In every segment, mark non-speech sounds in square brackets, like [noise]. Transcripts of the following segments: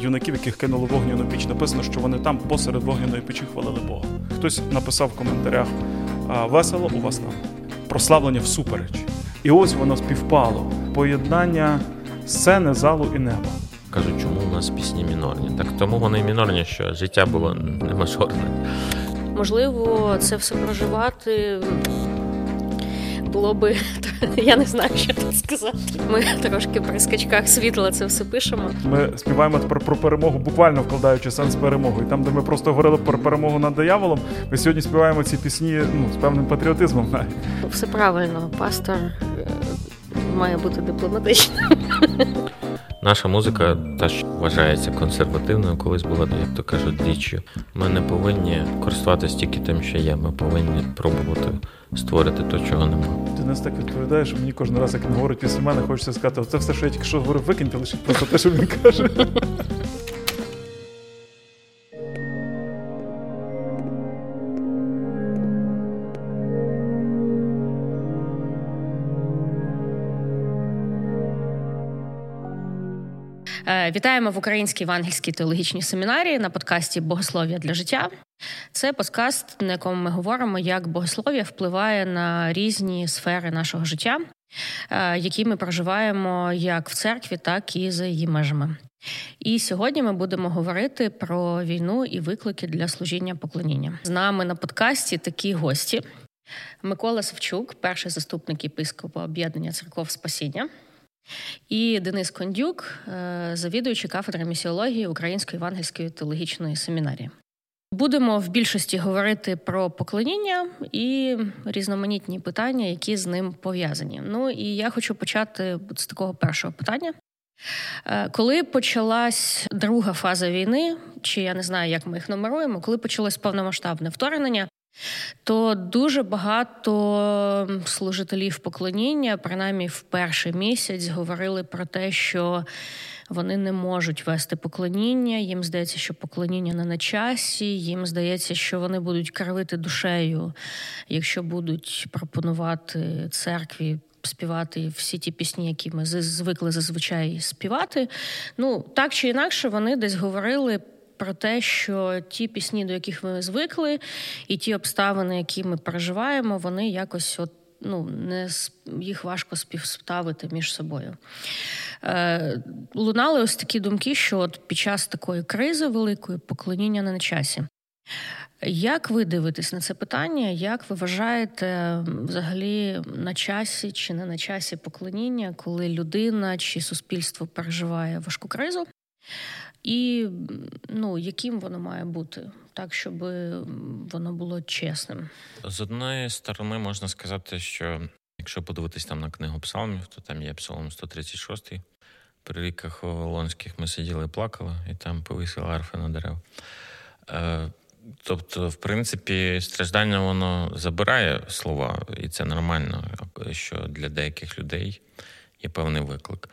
юнаків, яких кинули вогняну піч. Написано, що вони там посеред вогняної печі хвалили Бога. Хтось написав в коментарях весело у вас там прославлення всупереч. І ось воно співпало поєднання сцени, залу і неба. Кажуть, чому у нас пісні мінорні? Так тому вони мінорні, що життя було не мажорне. Можливо, це все проживати було би [laughs] я не знаю, що тут сказати. Ми трошки при скачках світла це все пишемо. Ми співаємо тепер про перемогу, буквально вкладаючи сенс перемоги. І там, де ми просто говорили про перемогу над дияволом, ми сьогодні співаємо ці пісні ну, з певним патріотизмом. навіть. Все правильно, пастор е, має бути дипломатичним. Наша музика теж вважається консервативною, колись була, як то кажуть, діччю. Ми не повинні користуватися тільки тим, що є. Ми повинні пробувати створити то, чого нема. Ти нас так відповідаєш, мені кожен раз, як він говорить після мене, хочеться сказати, це все, що я тільки що говорив, викиньте лише просто те, що він каже. Вітаємо в Українській Євангельській теологічній семінарії на подкасті Богослов'я для життя. Це подкаст, на якому ми говоримо, як богослов'я впливає на різні сфери нашого життя, е, які ми проживаємо як в церкві, так і за її межами. І сьогодні ми будемо говорити про війну і виклики для служіння поклоніння. З нами на подкасті такі гості: Микола Савчук, перший заступник єпископа об'єднання церков Спасіння. І Денис Кондюк, е, завідуючий кафедри місіології Української евангельської теологічної семінарії. Будемо в більшості говорити про поклоніння і різноманітні питання, які з ним пов'язані. Ну і я хочу почати з такого першого питання. Е, коли почалась друга фаза війни, чи я не знаю, як ми їх нумеруємо, коли почалось повномасштабне вторгнення, то дуже багато служителів поклоніння, принаймні в перший місяць, говорили про те, що вони не можуть вести поклоніння. Їм здається, що поклоніння не на часі. Їм здається, що вони будуть кривити душею, якщо будуть пропонувати церкві. Співати всі ті пісні, які ми звикли зазвичай співати. Ну так чи інакше, вони десь говорили про те, що ті пісні, до яких ми звикли, і ті обставини, які ми переживаємо, вони якось от. Ну, не їх важко співставити між собою. Е, Лунали ось такі думки, що от під час такої кризи великої поклоніння не на часі. Як ви дивитесь на це питання? Як ви вважаєте взагалі на часі чи не на часі поклоніння, коли людина чи суспільство переживає важку кризу? І ну, яким воно має бути, так, щоб воно було чесним. З одної сторони, можна сказати, що якщо подивитись там на книгу псалмів, то там є псалом 136 При ріках Волонських ми сиділи і плакали, і там повисили арфи на дерев. Е, тобто, в принципі, страждання воно забирає слова, і це нормально, що для деяких людей є певний виклик.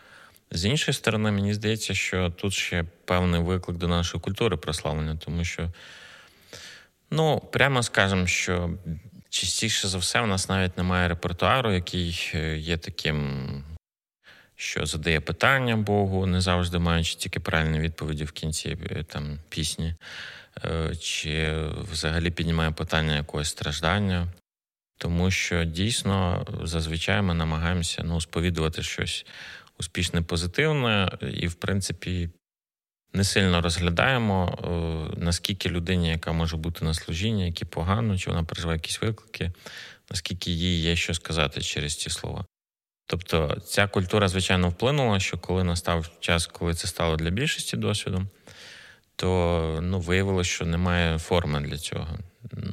З іншої сторони, мені здається, що тут ще певний виклик до нашої культури прославлення, тому що, ну, прямо скажемо, що частіше за все, у нас навіть немає репертуару, який е, є таким, що задає питання Богу, не завжди маючи тільки правильні відповіді в кінці е, там, пісні, е, чи взагалі піднімає питання якогось страждання. Тому що дійсно зазвичай ми намагаємося ну, сповідувати щось успішне, позитивне, і, в принципі, не сильно розглядаємо, е, наскільки людині, яка може бути на служінні, які погано, чи вона переживає якісь виклики, наскільки їй є що сказати через ці слова. Тобто ця культура, звичайно, вплинула, що коли настав час, коли це стало для більшості досвідом, то ну, виявилося, що немає форми для цього.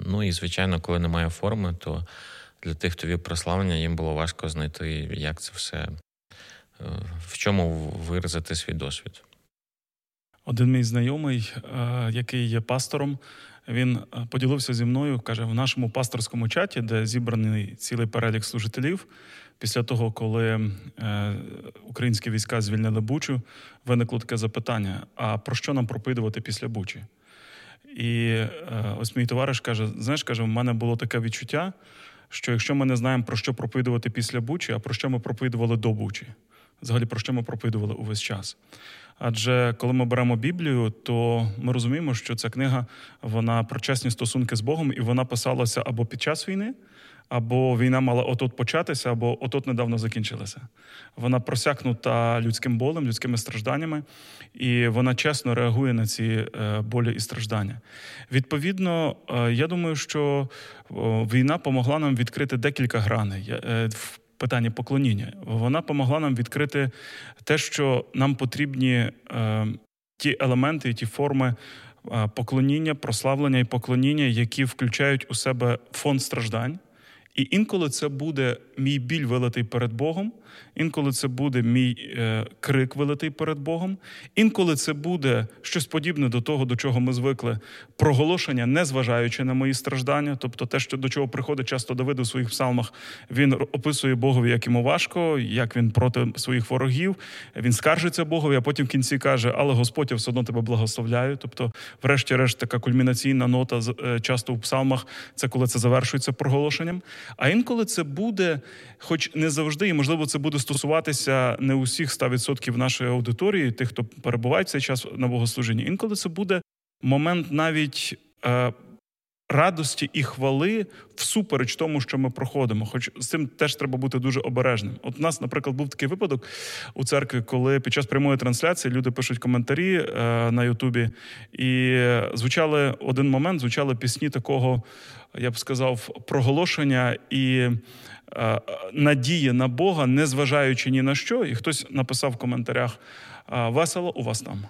Ну і, звичайно, коли немає форми, то для тих, хто вів прославлення, їм було важко знайти, як це все в чому виразити свій досвід. Один мій знайомий, е, який є пастором, він е, поділився зі мною, каже, в нашому пасторському чаті, де зібраний цілий перелік служителів, після того, коли е, українські війська звільнили Бучу, виникло таке запитання: а про що нам проповідувати після Бучі? І ось мій товариш каже: знаєш, каже, в мене було таке відчуття, що якщо ми не знаємо, про що проповідувати після Бучі, а про що ми проповідували до Бучі взагалі про що ми проповідували увесь час. Адже коли ми беремо Біблію, то ми розуміємо, що ця книга вона про чесні стосунки з Богом, і вона писалася або під час війни, або війна мала отут початися, або отут недавно закінчилася. Вона просякнута людським болем, людськими стражданнями, і вона чесно реагує на ці е, болі і страждання. Відповідно, е, я думаю, що війна помогла нам відкрити декілька граней. В питанні поклоніння. Вона допомогла нам відкрити те, що нам потрібні е, ті елементи, ті форми е, поклоніння, прославлення і поклоніння, які включають у себе фон страждань. І інколи це буде мій біль вилитий перед Богом, інколи це буде мій е, крик вилитий перед Богом, інколи це буде щось подібне до того, до чого ми звикли, проголошення, незважаючи на мої страждання, тобто те, що до чого приходить часто Давид у своїх псалмах, він описує Богові, як йому важко, як він проти своїх ворогів, він скаржиться Богові, а потім в кінці каже, але Господь я все одно тебе благословляю. Тобто, врешті-решт, така кульмінаційна нота е, часто в псалмах, це коли це завершується проголошенням. А інколи це буде, хоч не завжди, і можливо, це буде стосуватися не усіх 100% нашої аудиторії, тих, хто перебуває в цей час на богослуженні. Інколи це буде момент навіть. Е, радості і хвали всупереч тому, що ми проходимо. Хоч з цим теж треба бути дуже обережним. От у нас, наприклад, був такий випадок у церкві, коли під час прямої трансляції люди пишуть коментарі е, на Ютубі, і звучали один момент, звучали пісні такого, я б сказав, проголошення і. Е, надії на Бога, не зважаючи ні на що, і хтось написав в коментарях: весело у вас там.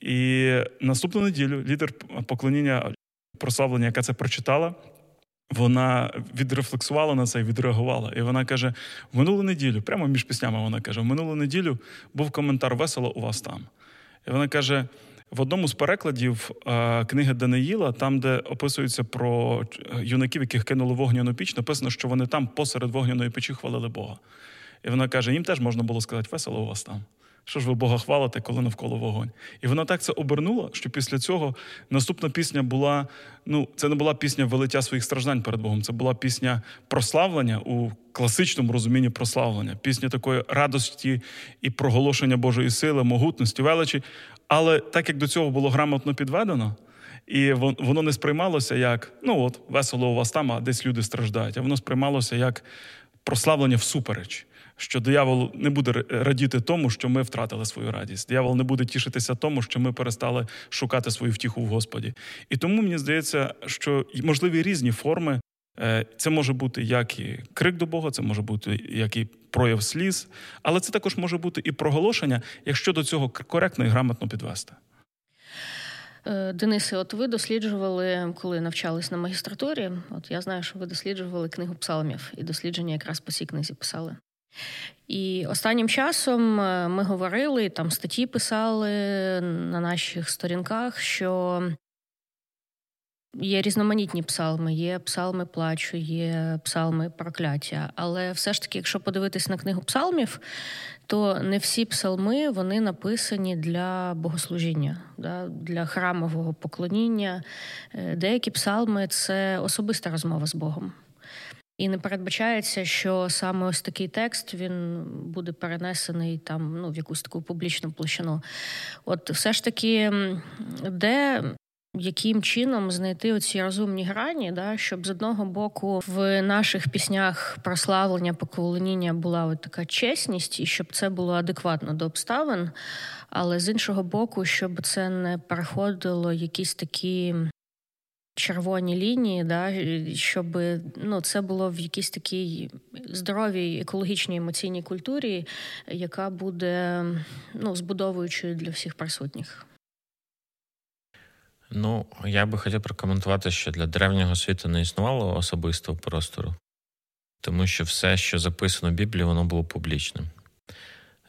І наступну неділю лідер поклоніння прославлення, яка це прочитала, вона відрефлексувала на це і відреагувала. І вона каже: в минулу неділю, прямо між піснями, вона каже: в минулу неділю був коментар весело у вас там. І вона каже: в одному з перекладів е, книги Даниїла, там, де описується про юнаків, яких кинули вогняну піч, написано, що вони там посеред вогняної печі хвалили Бога. І вона каже: їм теж можна було сказати, весело у вас там. Що ж ви Бога хвалите, коли навколо вогонь? І вона так це обернула, що після цього наступна пісня була: ну, це не була пісня велиття своїх страждань перед Богом, це була пісня прославлення у класичному розумінні прославлення, пісня такої радості і проголошення Божої сили, могутності, величі. Але так як до цього було грамотно підведено, і воно не сприймалося як ну от, весело у вас там, а десь люди страждають, а воно сприймалося як прославлення всупереч що диявол не буде радіти тому, що ми втратили свою радість. Диявол не буде тішитися тому, що ми перестали шукати свою втіху в Господі. І тому мені здається, що можливі різні форми. Е, це може бути як і крик до Бога, це може бути як і прояв сліз, але це також може бути і проголошення, якщо до цього коректно і грамотно підвести. Е, Денисе, от ви досліджували, коли навчались на магістратурі. От я знаю, що ви досліджували книгу псалмів, і дослідження якраз по цій книзі писали. І останнім часом е, ми говорили, там статті писали на наших сторінках, що є різноманітні псалми, є псалми плачу, є псалми прокляття. Але все ж таки, якщо подивитись на книгу псалмів, то не всі псалми вони написані для богослужіння, для храмового поклоніння. Е, деякі псалми це особиста розмова з Богом. І не передбачається, що саме ось такий текст він буде перенесений там ну в якусь таку публічну площину. От все ж таки, де яким чином знайти оці розумні грані, да, щоб з одного боку в наших піснях прославлення поклоніння була от така чесність, і щоб це було адекватно до обставин, але з іншого боку, щоб це не переходило якісь такі червоні лінії, да, щоб ну, це було в якійсь такій здоровій екологічній емоційній культурі, яка буде ну, збудовуючою для всіх присутніх. Ну, я би хотів прокоментувати, що для древнього світу не існувало особистого простору, тому що все, що записано в Біблії, воно було публічним.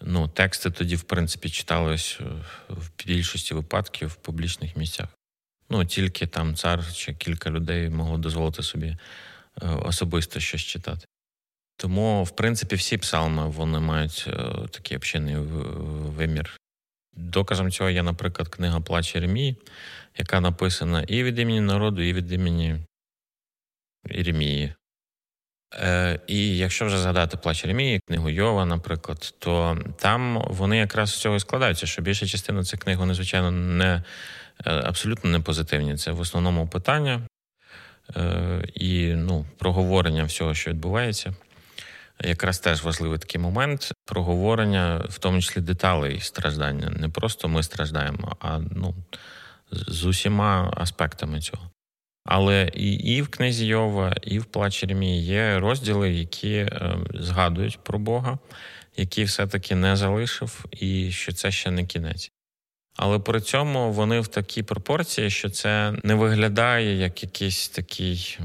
Ну, Тексти тоді, в принципі, читались в більшості випадків в публічних місцях. Ну, тільки там цар чи кілька людей могло дозволити собі е, особисто щось читати. Тому, в принципі, всі псалми вони мають е, такий общинний вимір. Доказом цього є, наприклад, книга Плач Єремії, яка написана і від імені народу, і від імені Єремії. Е, І якщо вже згадати плач Ремії, книгу Йова, наприклад, то там вони якраз з цього і складаються, що більша частина цих книг, вони, звичайно, не е, абсолютно не позитивні. Це в основному питання е, і ну, проговорення всього, що відбувається. Якраз теж важливий такий момент проговорення, в тому числі деталей страждання. Не просто ми страждаємо, а ну, з усіма аспектами цього. Але і і в книзі Йова, і в плачі Ремії є розділи, які е, згадують про Бога, які все-таки не залишив, і що це ще не кінець. Але при цьому вони в такій пропорції, що це не виглядає як якийсь такий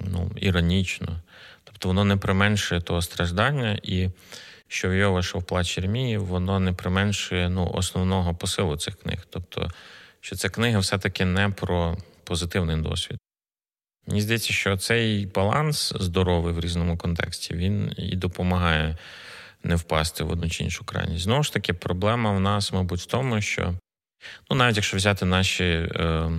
ну, іронічно. Тобто воно не применшує того страждання, і що в Йова, що в плачі Ремії, воно не применшує ну, основного посилу цих книг. Тобто, що ця книга все-таки не про позитивний досвід. Мені здається, що цей баланс здоровий в різному контексті він і допомагає не впасти в одну чи іншу крайність. Знову ж таки, проблема в нас, мабуть, в тому, що ну, навіть якщо взяти наші е,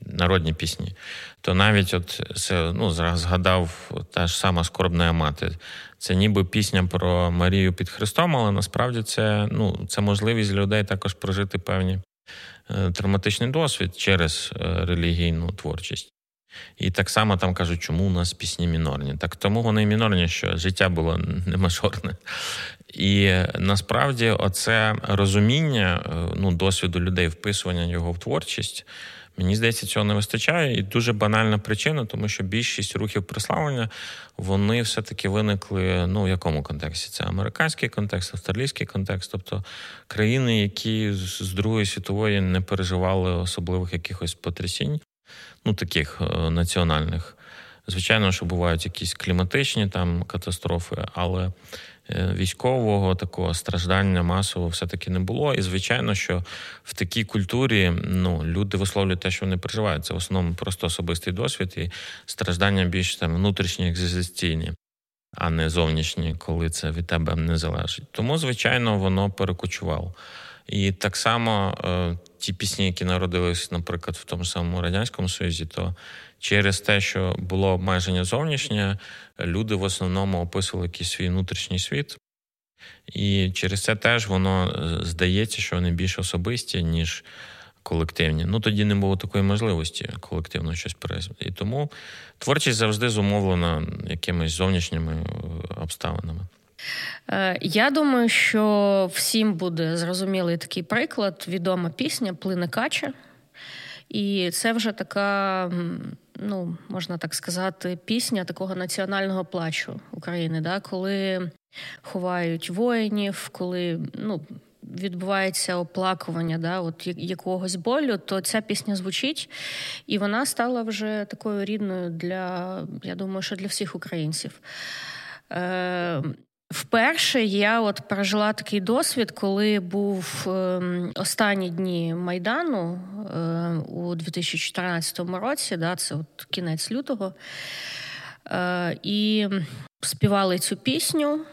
народні пісні, то навіть от це ну, згадав та ж сама скорбна мати. Це ніби пісня про Марію під Христом, але насправді це ну, це можливість людей також прожити певні травматичний досвід через е, релігійну творчість. І так само там кажуть, чому у нас пісні мінорні. Так тому вони мінорні, що життя було не мажорне. І насправді, оце розуміння е, ну, досвіду людей, вписування його в творчість, Мені здається, цього не вистачає, і дуже банальна причина, тому що більшість рухів прославлення вони все-таки виникли ну в якому контексті? Це американський контекст, австралійський контекст, тобто країни, які з Другої світової не переживали особливих якихось потрясінь, ну таких е, національних. Звичайно, що бувають якісь кліматичні там катастрофи, але військового такого страждання масового все-таки не було. І звичайно, що в такій культурі ну, люди висловлюють те, що вони переживають. Це в основному просто особистий досвід і страждання більш там внутрішні екзистенційні. А не зовнішні, коли це від тебе не залежить. Тому, звичайно, воно перекочувало. І так само е, ті пісні, які народились, наприклад, в тому самому радянському союзі, то через те, що було обмеження зовнішнє, люди в основному описували якийсь свій внутрішній світ. І через це теж воно е, здається, що вони більш особисті, ніж колективні. Ну тоді не було такої можливості колективно щось перезвати. І тому творчість завжди зумовлена якимись зовнішніми е, обставинами. Е, я думаю, що всім буде зрозумілий такий приклад. Відома пісня Плине Кача. І це вже така, ну можна так сказати, пісня такого національного плачу України, да, коли ховають воїнів, коли ну, відбувається оплакування да, от якогось болю, то ця пісня звучить, і вона стала вже такою рідною для, я думаю, що для всіх українців. Е, Вперше я от пережила такий досвід, коли був е, останні дні майдану е, у 2014 році, да, це от кінець лютого, е, і співали цю пісню,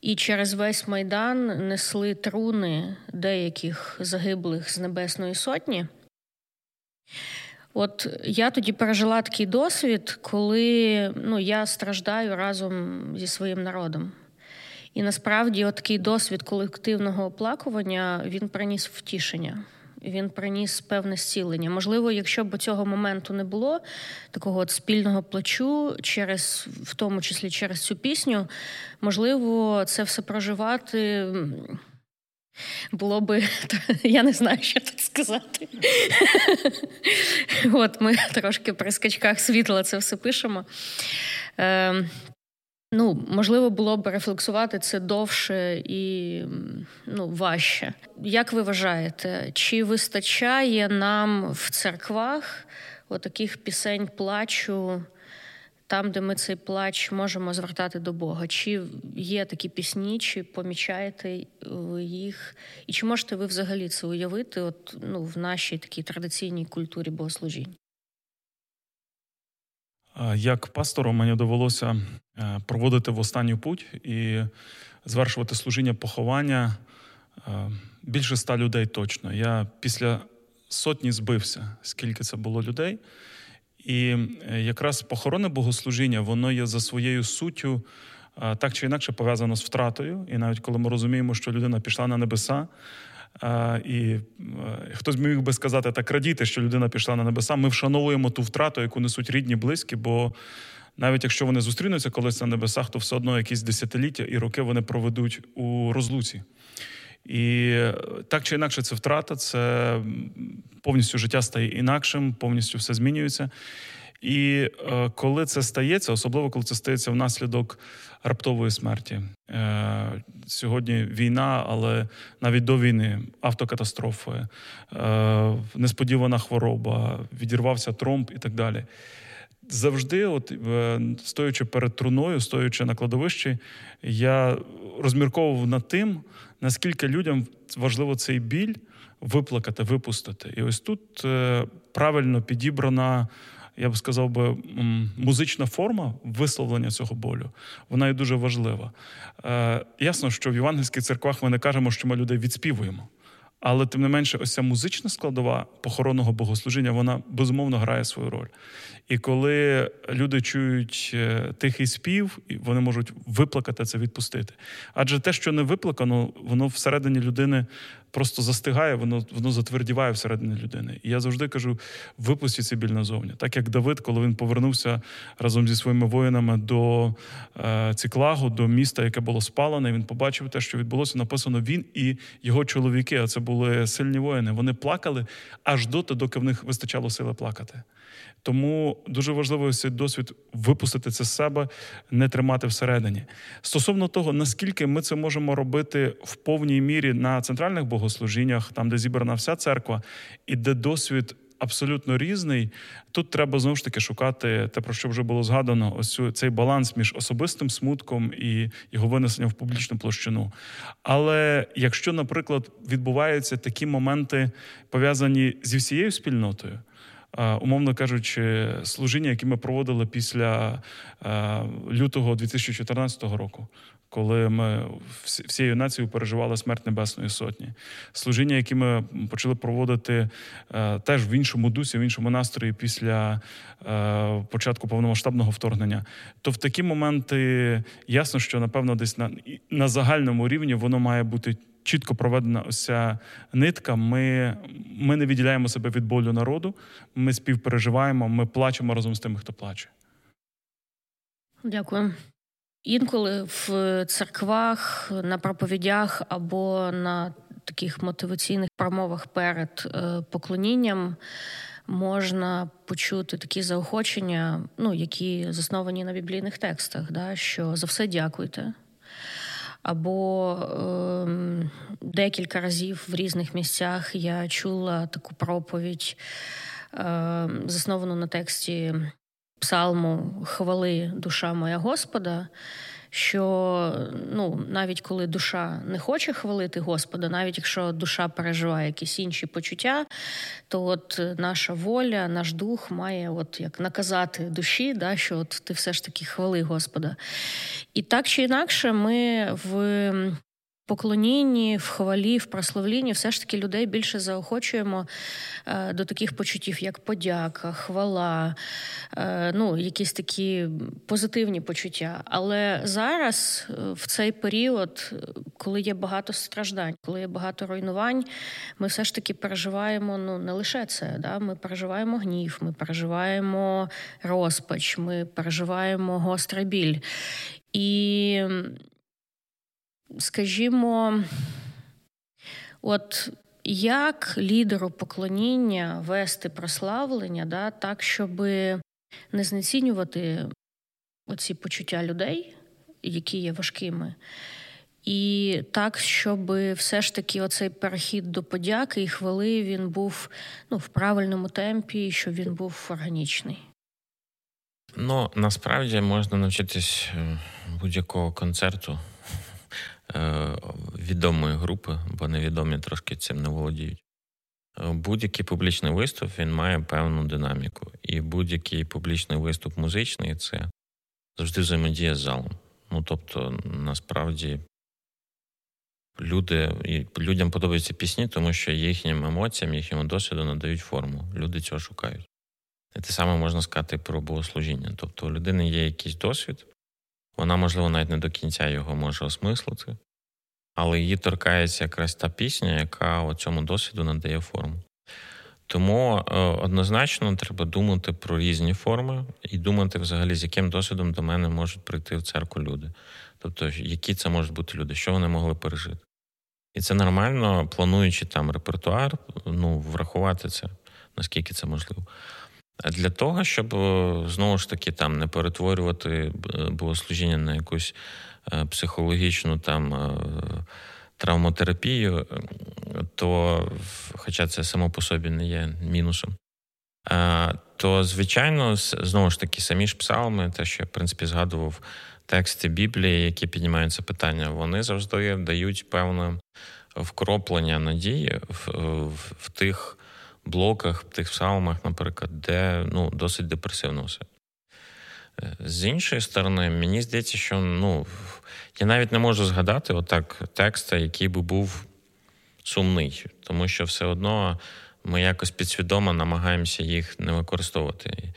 і через весь майдан несли труни деяких загиблих з Небесної Сотні. От я тоді пережила такий досвід, коли ну, я страждаю разом зі своїм народом. І насправді, от такий досвід колективного оплакування він приніс втішення. Він приніс певне зцілення. Можливо, якщо б цього моменту не було, такого от спільного плачу, через, в тому числі через цю пісню, можливо, це все проживати було би, [laughs] я не знаю, що тут сказати. [laughs] От ми трошки при скачках світла це все пишемо. Ем, ну, можливо, було б рефлексувати це довше і ну, важче. Як ви вважаєте, чи вистачає нам в церквах отаких пісень плачу? Там, де ми цей плач можемо звертати до Бога. Чи є такі пісні, чи помічаєте е, їх, і чи можете ви взагалі це уявити от, ну, в нашій такій традиційній культурі богослужінь? Як пастором мені довелося е, проводити в останню путь і звершувати служіння поховання е, більше ста людей точно. Я після сотні збився, скільки це було людей. І якраз похоронне богослужіння, воно є за своєю суттю так чи інакше пов'язано з втратою. І навіть коли ми розуміємо, що людина пішла на небеса, і хтось міг би сказати так радіти, що людина пішла на небеса, ми вшановуємо ту втрату, яку несуть рідні, близькі, бо навіть якщо вони зустрінуться колись на небесах, то все одно якісь десятиліття і роки вони проведуть у розлуці. І так чи інакше, це втрата, це повністю життя стає інакшим, повністю все змінюється. І е, коли це стається, особливо коли це стається внаслідок раптової смерті. Е, Сьогодні війна, але навіть до війни автокатастрофи, е, несподівана хвороба, відірвався тромб і так далі. Завжди, от е, стоячи перед труною, стоячи на кладовищі, я розмірковував над тим, наскільки людям важливо цей біль виплакати, випустити. І ось тут е, правильно підібрана я б сказав би, музична форма висловлення цього болю, вона є дуже важлива. Е, Ясно, що в євангельських церквах ми не кажемо, що ми людей відспівуємо. Але тим не менше, ось ця музична складова похоронного богослужіння, вона безумовно грає свою роль. І коли люди чують е, тихий спів, вони можуть виплакати це, відпустити. Адже те, що не виплакано, воно всередині людини просто застигає, воно воно затвердіває всередині людини. І я завжди кажу: випустіть цей біль назовні. Так як Давид, коли він повернувся разом зі своїми воїнами до е, Ціклагу, до міста, яке було спалене, він побачив те, що відбулося. Написано він і його чоловіки. А це були сильні воїни. Вони плакали аж доти, доки в них вистачало сили плакати. Тому дуже важливо цей досвід випустити це з себе, не тримати всередині. Стосовно того, наскільки ми це можемо робити в повній мірі на центральних богослужіннях, там де зібрана вся церква, і де досвід. Абсолютно різний. Тут треба знову ж таки шукати те, про що вже було згадано: ось цей баланс між особистим смутком і його винесенням в публічну площину. Але якщо, наприклад, відбуваються такі моменти пов'язані зі всією спільнотою, умовно кажучи, служіння, які ми проводили після лютого 2014 року. Коли ми всією нацією переживали смерть Небесної Сотні, служіння, які ми почали проводити теж в іншому дусі, в іншому настрої після початку повномасштабного вторгнення, то в такі моменти ясно, що напевно десь на на загальному рівні воно має бути чітко проведена ось нитка. Ми ми не відділяємо себе від болю народу, ми співпереживаємо, ми плачемо разом з тими, хто плаче. Дякую. Інколи в церквах, на проповідях або на таких мотиваційних промовах перед е, поклонінням можна почути такі заохочення, ну які засновані на біблійних текстах, да, що за все дякуйте або е, декілька разів в різних місцях я чула таку проповідь, е, засновану на тексті псалму Хвали душа моя Господа що ну, навіть коли душа не хоче хвалити Господа, навіть якщо душа переживає якісь інші почуття, то от наша воля, наш дух має от як наказати душі, да, що от ти все ж таки хвали Господа. І так чи інакше, ми в поклонінні, в хвалі, в прославлінні все ж таки людей більше заохочуємо е, до таких почуттів, як подяка, хвала, е, ну, якісь такі позитивні почуття. Але зараз, е, в цей період, коли є багато страждань, коли є багато руйнувань, ми все ж таки переживаємо ну, не лише це. Да? Ми переживаємо гнів, ми переживаємо розпач, ми переживаємо гострий біль. І скажімо, от як лідеру поклоніння вести прославлення, да, так, щоб не знецінювати оці почуття людей, які є важкими. І так, щоб все ж таки оцей перехід до подяки і хвали він був ну, в правильному темпі, і щоб він був органічний. Ну насправді можна навчитись е, будь-якого концерту відомої групи, бо невідомі трошки цим не володіють. Е, будь-який публічний виступ він має певну динаміку. І будь-який публічний виступ музичний це завжди взаємодія з залом. Ну тобто, насправді, люди, людям подобаються пісні, тому що їхнім емоціям, їхньому досвіду надають форму. Люди цього шукають. І те саме можна сказати про богослужіння. Тобто у людини є якийсь досвід, вона, можливо, навіть не до кінця його може осмислити, але її торкається якраз та пісня, яка цьому досвіду надає форму. Тому е, однозначно треба думати про різні форми і думати взагалі, з яким досвідом до мене можуть прийти в церкву люди. Тобто, які це можуть бути люди, що вони могли пережити. І це нормально, плануючи там репертуар, ну, врахувати це, наскільки це можливо. Для того, щоб е, знову ж таки там не перетворювати е, богослужіння на якусь психологічну там травмотерапію, то, хоча це само по собі не є мінусом, то, звичайно, знову ж таки, самі ж псалми, те, що я в принципі згадував тексти Біблії, які піднімають це питання, вони завжди дають певне вкроплення надії в, в, в тих блоках, тих псалмах, наприклад, де ну, досить депресивно все. З іншої сторони, мені здається, що ну, я навіть не можу згадати отак текста, який би був сумний, тому що все одно ми якось підсвідомо намагаємося їх не використовувати.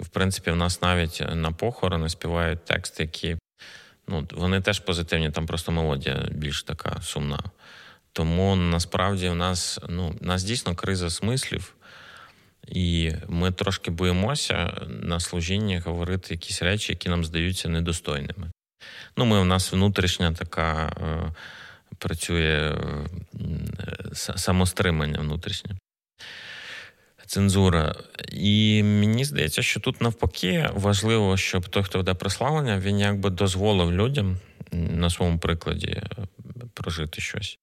В принципі, в нас навіть на похорони співають тексти, які ну, вони теж позитивні, там просто мелодія більш така сумна. Тому насправді в нас ну, в нас дійсно криза смислів, і ми трошки боїмося на служінні говорити якісь речі, які нам здаються недостойними. Ну, ми у нас внутрішня така е, працює е, самостримання внутрішнє. Цензура. І мені здається, що тут навпаки важливо, щоб той, хто веде прославлення, він якби дозволив людям на своєму прикладі е, прожити щось,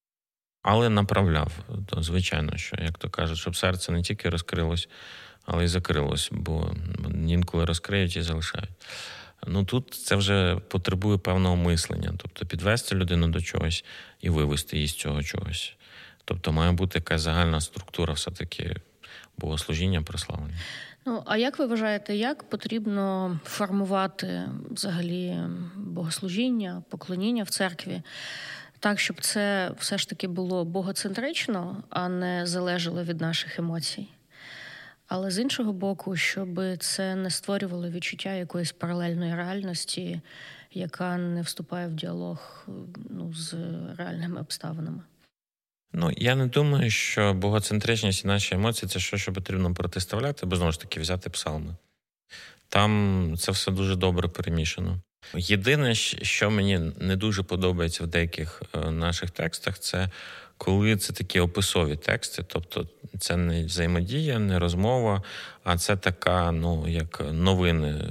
але направляв. То, Звичайно, що, як то кажуть, щоб серце не тільки розкрилось, але й закрилось, бо інколи розкриють і залишають. Ну тут це вже потребує певного мислення, тобто підвести людину до чогось і вивести її з цього чогось. Тобто має бути якась загальна структура, все-таки богослужіння, прославлення. Ну, а як ви вважаєте, як потрібно формувати взагалі богослужіння, поклоніння в церкві, так, щоб це все ж таки було богоцентрично, а не залежало від наших емоцій? Але з іншого боку, щоб це не створювало відчуття якоїсь паралельної реальності, яка не вступає в діалог ну, з реальними обставинами. Ну, я не думаю, що богоцентричність і наші емоції це що, що потрібно протиставляти, бо знову ж таки взяти псалми. Там це все дуже добре перемішано. Єдине, що мені не дуже подобається в деяких е, наших текстах, це коли це такі описові тексти, тобто це не взаємодія, не розмова, а це така, ну як новини.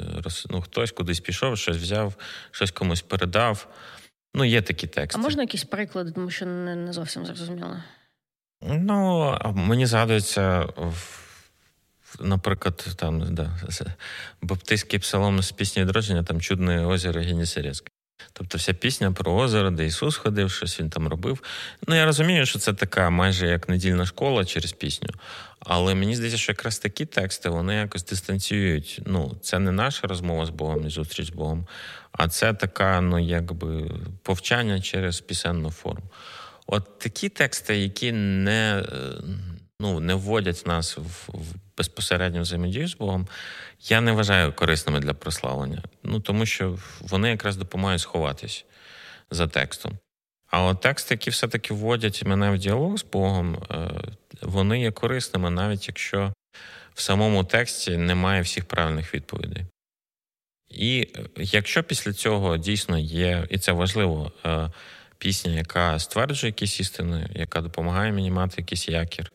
Ну, Хтось кудись пішов, щось взяв, щось комусь передав. Ну, є такі тексти. А можна якісь приклади, тому що не, не зовсім зрозуміло? Ну, мені згадується. Наприклад, там да, баптистський псалом з пісні відродження, там чудне озеро Генісерецьке. Тобто вся пісня про озеро, де Ісус ходив, щось він там робив. Ну, я розумію, що це така майже як недільна школа через пісню. Але мені здається, що якраз такі тексти вони якось дистанціюють. Ну, це не наша розмова з Богом і зустріч з Богом, а це така, ну, якби повчання через пісенну форму. От такі тексти, які не ну, не вводять нас в, в безпосередню взаємодію з Богом, я не вважаю корисними для прославлення. Ну тому що вони якраз допомагають сховатись за текстом. А от тексти, які все-таки вводять мене в діалог з Богом, е, вони є корисними, навіть якщо в самому тексті немає всіх правильних відповідей. І е, якщо після цього дійсно є, і це важливо, е, пісня, яка стверджує якісь істини, яка допомагає мені мати якийсь якір,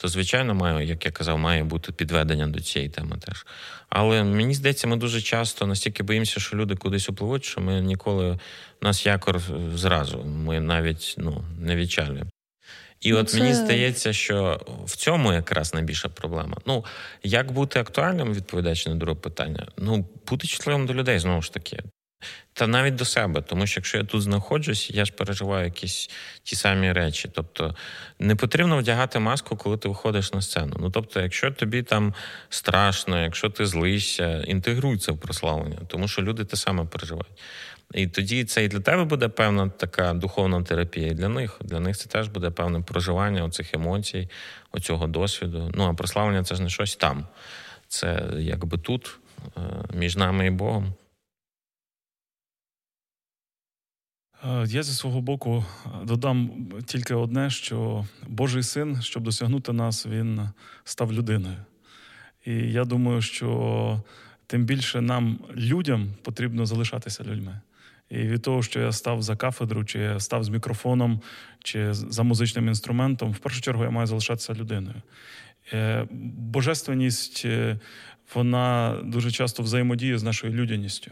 то, звичайно, має, як я казав, має бути підведення до цієї теми теж. Але мені здається, ми дуже часто настільки боїмося, що люди кудись upливуть, що ми ніколи у нас якор зразу. Ми навіть ну, не відчалюємо. І ну, от це... мені здається, що в цьому якраз найбільша проблема. Ну, як бути актуальним, відповідаючи на друге питання, ну бути чутливим до людей знову ж таки. Та навіть до себе, тому що якщо я тут знаходжусь, я ж переживаю якісь ті самі речі. Тобто не потрібно вдягати маску, коли ти виходиш на сцену. Ну тобто, якщо тобі там страшно, якщо ти злишся, інтегруй це в прославлення, тому що люди те саме переживають. І тоді це і для тебе буде певна така духовна терапія, і для них. Для них це теж буде певне проживання оцих емоцій, оцього досвіду. Ну а прославлення це ж не щось там. це якби тут, е, між нами і Богом. Я зі свого боку додам тільки одне: що Божий син, щоб досягнути нас, він став людиною. І я думаю, що тим більше нам, людям, потрібно залишатися людьми. І від того, що я став за кафедру, чи я став з мікрофоном, чи за музичним інструментом, в першу чергу я маю залишатися людиною. Е, божественність е, вона дуже часто взаємодіє з нашою людяністю.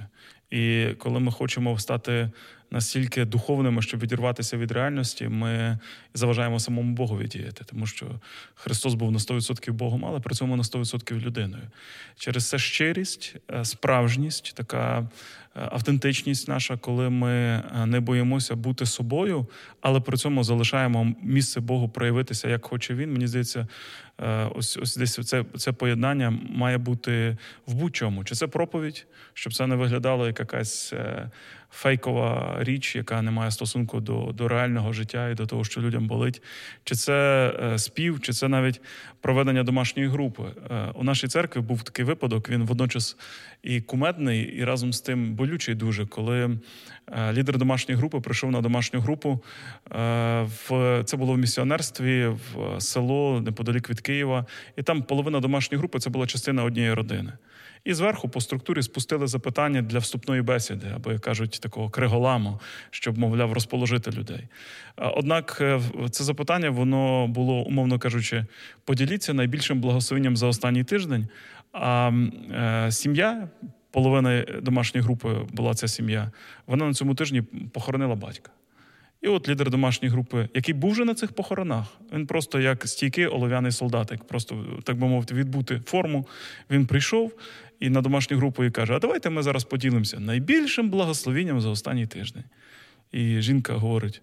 І коли ми хочемо стати настільки духовними, щоб відірватися від реальності, ми заважаємо самому Богові діяти, тому що Христос був на 100% Богом, але при цьому на 100% людиною. Через це щирість, е, справжність, така е, автентичність наша, коли ми е, не боїмося бути собою, але при цьому залишаємо місце Богу проявитися, як хоче він. Мені здається, ось ось десь це це поєднання має бути в будь-чому. Чи це проповідь, щоб це не виглядало як якась фейкова річ, яка не має стосунку до до реального життя і до того, що людям болить, чи це е, спів, чи це навіть проведення домашньої групи. Е, у нашій церкві був такий випадок. Він водночас і кумедний, і разом з тим болючий дуже, коли е, лідер домашньої групи прийшов на домашню групу. В це було в місіонерстві в село неподалік від Києва, і там половина домашньої групи це була частина однієї родини. І зверху по структурі спустили запитання для вступної бесіди, або як кажуть, такого криголаму, щоб, мовляв, розположити людей. Однак е, це запитання воно було, умовно кажучи, поділіться найбільшим благословенням за останній тиждень. А е, сім'я, половина домашньої групи була ця сім'я, вона на цьому тижні похоронила батька. І от лідер домашньої групи, який був вже на цих похоронах, він просто як стійкий олов'яний солдатик, просто так би мовити, відбути форму. Він прийшов і на домашню групу і каже: А давайте ми зараз поділимося найбільшим благословенням за останній тиждень. І жінка говорить: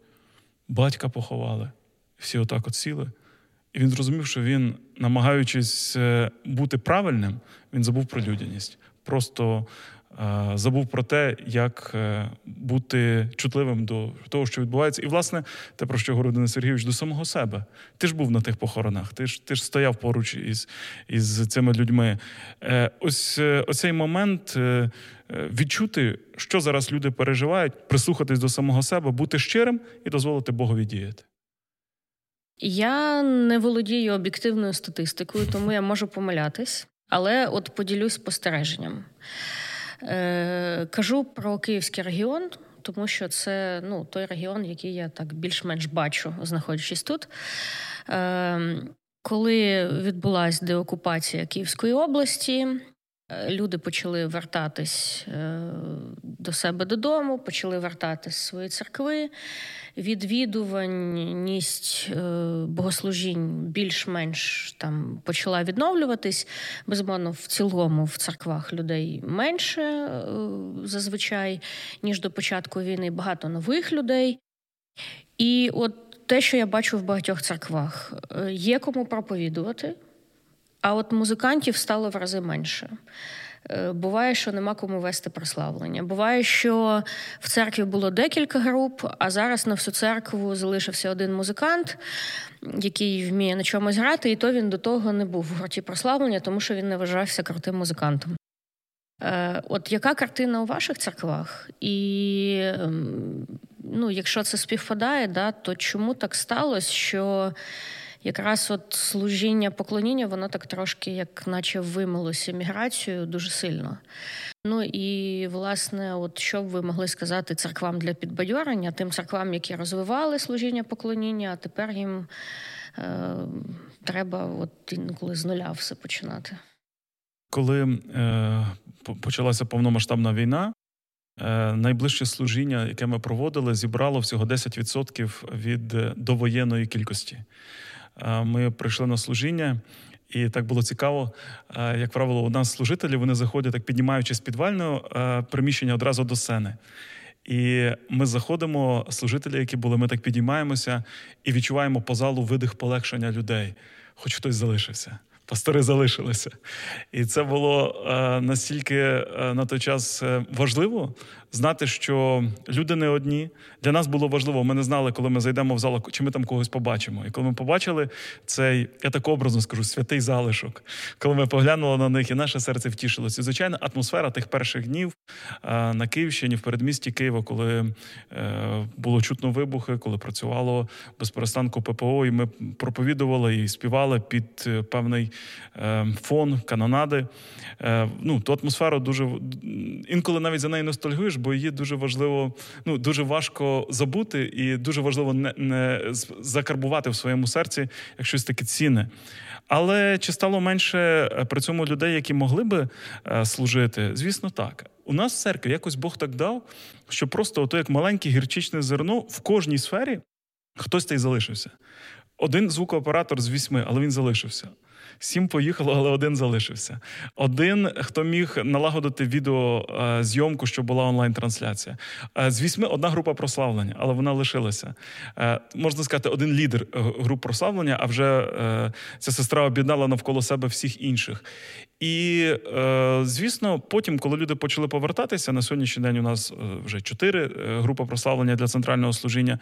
батька поховали. Всі отак от сіли. І він зрозумів, що він, намагаючись е, бути правильним, він забув про людяність. Просто забув про те, як е, бути чутливим до того, що відбувається, і власне те, про що говорив Денис Сергійович, до самого себе. Ти ж був на тих похоронах, ти ж ти ж стояв поруч із із цими людьми. Е, ось е, оцей момент відчути, що зараз люди переживають, прислухатись до самого себе, бути щирим і дозволити Богові діяти. Я не володію об'єктивною статистикою, тому я можу помилятись, але от поділюсь спостереженням. Е, Кажу про Київський регіон, тому що це ну, той регіон, який я так більш-менш бачу, знаходячись тут. Е, Коли відбулася деокупація Київської області, люди почали вертатись е, до себе додому, почали вертатись в свої церкви. Відвідуваність е, богослужінь більш-менш там почала відновлюватись. Безумовно, в цілому в церквах людей менше зазвичай, ніж до початку війни. Багато нових людей. І от те, що я бачу в багатьох церквах, є кому проповідувати. А от музикантів стало в рази менше. Е, буває, що нема кому вести прославлення. Буває, що в церкві було декілька груп, а зараз на всю церкву залишився один музикант, який вміє на чомусь грати, і то він до того не був в гурті прославлення, тому що він не вважався крутим музикантом. Е, от яка картина у ваших церквах? І ем, ну, якщо це співпадає, да, то чому так сталося, що якраз от служіння поклоніння, воно так трошки, як наче вимилося міграцією дуже сильно. Ну і власне, от що б ви могли сказати церквам для підбадьорення, тим церквам, які розвивали служіння поклоніння, а тепер їм е, треба от інколи з нуля все починати. Коли е, почалася повномасштабна війна, е, найближче служіння, яке ми проводили, зібрало всього 10% від довоєнної кількості ми прийшли на служіння. І так було цікаво, як правило, у нас служителі вони заходять, так піднімаючи з підвального приміщення одразу до сцени. І ми заходимо, служителі, які були, ми так підіймаємося і відчуваємо по залу видих полегшення людей, хоч хтось залишився. пастори залишилися. І це було е, настільки е, на той час е, важливо знати, що люди не одні. Для нас було важливо. Ми не знали, коли ми зайдемо в зал, чи ми там когось побачимо. І коли ми побачили цей, я так образно скажу, святий залишок, коли ми поглянули на них, і наше серце втішилося. Звичайно, атмосфера тих перших днів на Київщині, в передмісті Києва, коли було чутно вибухи, коли працювало без перестанку ППО, і ми проповідували і співали під певний Е, фон, канонади. Е, ну, Ту атмосферу дуже інколи навіть за нею ностальгуєш, бо її дуже важливо, ну дуже важко забути, і дуже важливо не, не закарбувати в своєму серці як щось таке цінне. Але чи стало менше е, при цьому людей, які могли би служити? Звісно, так. У нас в церкві якось Бог так дав, що просто ото як маленьке гірчичне зерно в кожній сфері хтось та й залишився. Один звукооператор з вісьми, але він залишився. Сім поїхало, але один залишився. Один, хто міг налагодити відеозйомку, що була онлайн-трансляція. Е, з вісьми одна група прославлення, але вона лишилася. Е, можна сказати, один лідер е, груп прославлення, а вже ця сестра об'єднала навколо себе всіх інших. І, звісно, потім, коли люди почали повертатися, на сьогоднішній день у нас вже чотири групи прославлення для центрального служіння.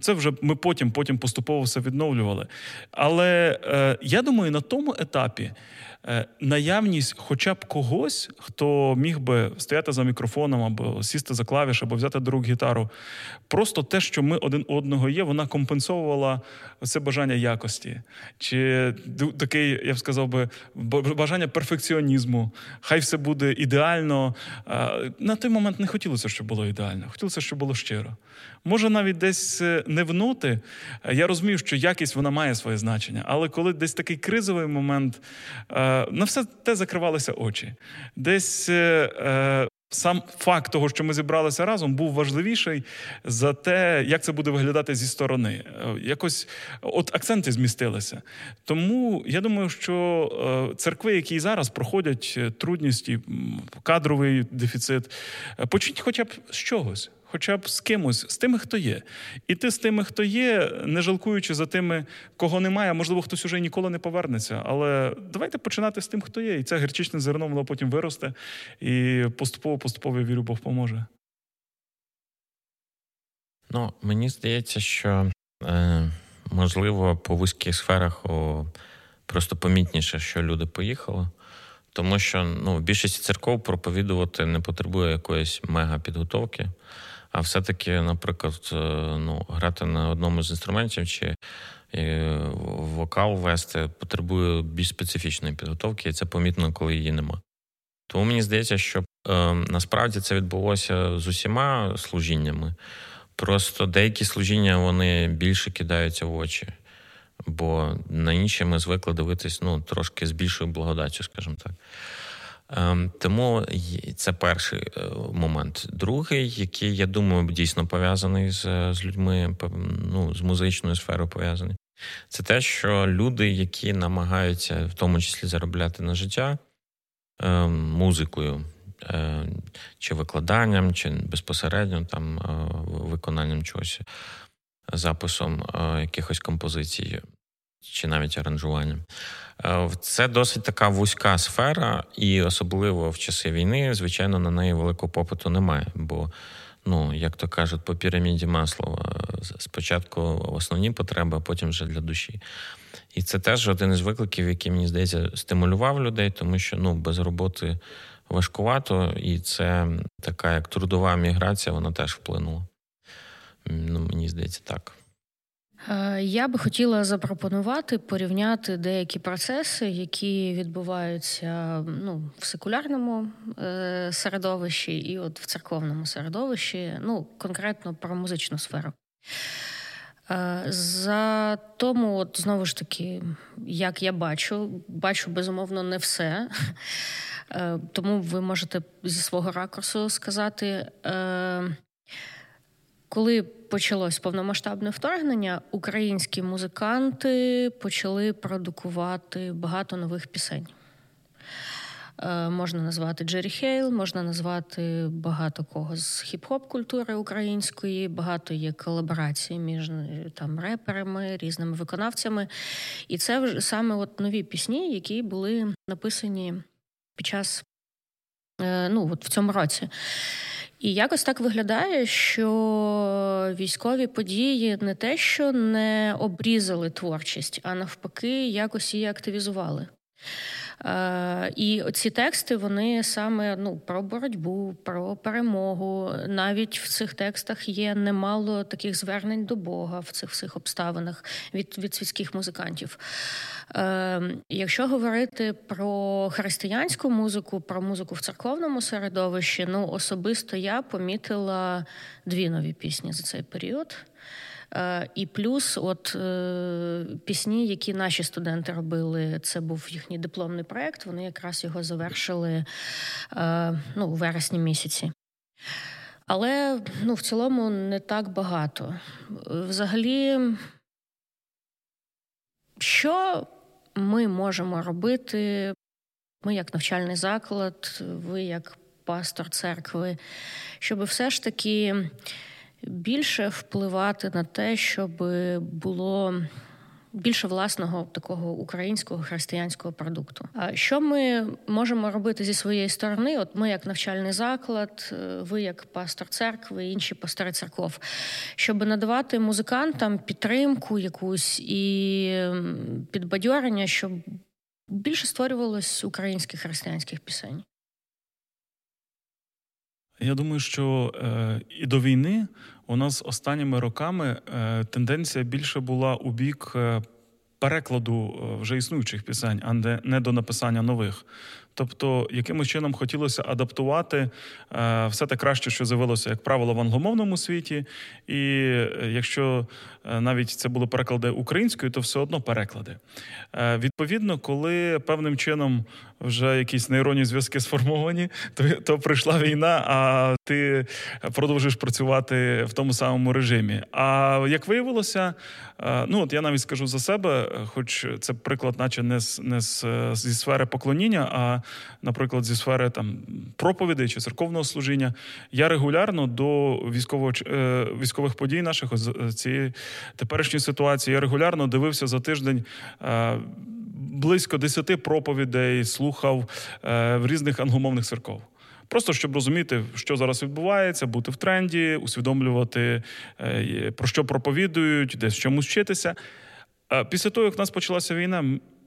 Це вже ми потім, потім поступово все відновлювали. Але я думаю, на тому етапі е, наявність хоча б когось, хто міг би стояти за мікрофоном або сісти за клавіш, або взяти до рук гітару, просто те, що ми один одного є, вона компенсовувала це бажання якості, чи такий, я б сказав би, бажання перфекціонізму. Хай все буде ідеально. На той момент не хотілося, щоб було ідеально. Хотілося, щоб було щиро. Може, навіть десь е, не в ноти. Я розумію, що якість вона має своє значення, але коли десь такий кризовий момент, е, на все те закривалися очі. Десь е, Сам факт того, що ми зібралися разом, був важливіший за те, як це буде виглядати зі сторони. Якось от акценти змістилися. Тому я думаю, що церкви, які зараз проходять трудності, кадровий дефіцит, почніть хоча б з чогось хоча б з кимось, з тими, хто є. І ти з тими, хто є, не жалкуючи за тими, кого немає, можливо, хтось уже ніколи не повернеться. Але давайте починати з тим, хто є. І це гірчичне зерно, воно потім виросте, і поступово-поступово вірю, Бог поможе. Ну, мені здається, що е, можливо по вузьких сферах о, просто помітніше, що люди поїхали. Тому що ну, більшість церков проповідувати не потребує якоїсь мега підготовки. А все-таки, наприклад, е, ну, грати на одному з інструментів чи е, вокал вести потребує більш специфічної підготовки, і це помітно, коли її нема. Тому мені здається, що е, насправді це відбулося з усіма служіннями. Просто деякі служіння вони більше кидаються в очі, бо на інші ми звикли дивитись ну, трошки з більшою благодаттю, скажімо так. Ем, тому це перший е, момент. Другий, який, я думаю, дійсно пов'язаний з з людьми, ну, з музичною сферою пов'язаний, це те, що люди, які намагаються в тому числі заробляти на життя ем, музикою, е, чи викладанням, чи безпосередньо там е, виконанням чогось, записом якихось композицій, чи навіть аранжуванням. Е, це досить така вузька сфера, і особливо в часи війни, звичайно, на неї великого попиту немає. Бо, ну, як то кажуть, по піраміді Маслова, спочатку основні потреби, а потім вже для душі. І це теж один із викликів, який, мені здається, стимулював людей, тому що ну, без роботи важкувато, і це така як трудова міграція, вона теж вплинула. Ну, Мені здається, так. Е, я би хотіла запропонувати порівняти деякі процеси, які відбуваються ну, в секулярному е, середовищі і от в церковному середовищі, ну конкретно про музичну сферу. Е, за тому, от знову ж таки, як я бачу, бачу безумовно не все. Тому ви можете зі свого ракурсу сказати. Коли почалось повномасштабне вторгнення, українські музиканти почали продукувати багато нових пісень. Е, можна назвати Джері Хейл, можна назвати багато кого з хіп-хоп культури української, багато є колаборацій між там реперами, різними виконавцями. І це вже саме от нові пісні, які були написані під час е, ну, от в цьому році. І якось так виглядає, що військові події не те, що не обрізали творчість, а навпаки, якось її активізували. Е, і ці тексти вони саме ну про боротьбу, про перемогу. Навіть в цих текстах є немало таких звернень до Бога в цих всіх обставинах від від світських музикантів. Е, Якщо говорити про християнську музику, про музику в церковному середовищі, ну особисто я помітила дві нові пісні за цей період. Е, і плюс, от е, пісні, які наші студенти робили, це був їхній дипломний проект. Вони якраз його завершили е, ну, у вересні місяці. Але ну, в цілому не так багато. Взагалі, що ми можемо робити? Ми, як навчальний заклад, ви як пастор церкви, щоб все ж таки більше впливати на те, щоб було. Більше власного такого українського християнського продукту. А що ми можемо робити зі своєї сторони? От ми, як навчальний заклад, е, ви як пастор церкви, інші пастори церков, щоб надавати музикантам підтримку якусь і підбадьорення, щоб більше створювалось українських християнських пісень. Я думаю, що е, і до війни у нас останніми роками е, тенденція більше була у бік е, перекладу е, вже існуючих пісень, а не до написання нових. Тобто, якимось чином хотілося адаптувати все те краще, що з'явилося, як правило, в англомовному світі. І якщо навіть це були переклади українською, то все одно переклади. Відповідно, коли певним чином вже якісь нейронні зв'язки сформовані, то то прийшла війна, а ти продовжуєш працювати в тому самому режимі. А як виявилося, е, ну от я навіть скажу за себе, хоч це приклад, наче не з не з, зі сфери поклоніння, а наприклад, зі сфери там проповідей чи церковного служіння, я регулярно до військово, е, військових подій наших цієї теперішньої ситуації я регулярно дивився за тиждень. Е, близько десяти проповідей слухав е, в різних англомовних церков. Просто щоб розуміти, що зараз відбувається, бути в тренді, усвідомлювати, про що проповідують, десь чомусь вчитися. Після того, як в нас почалася війна,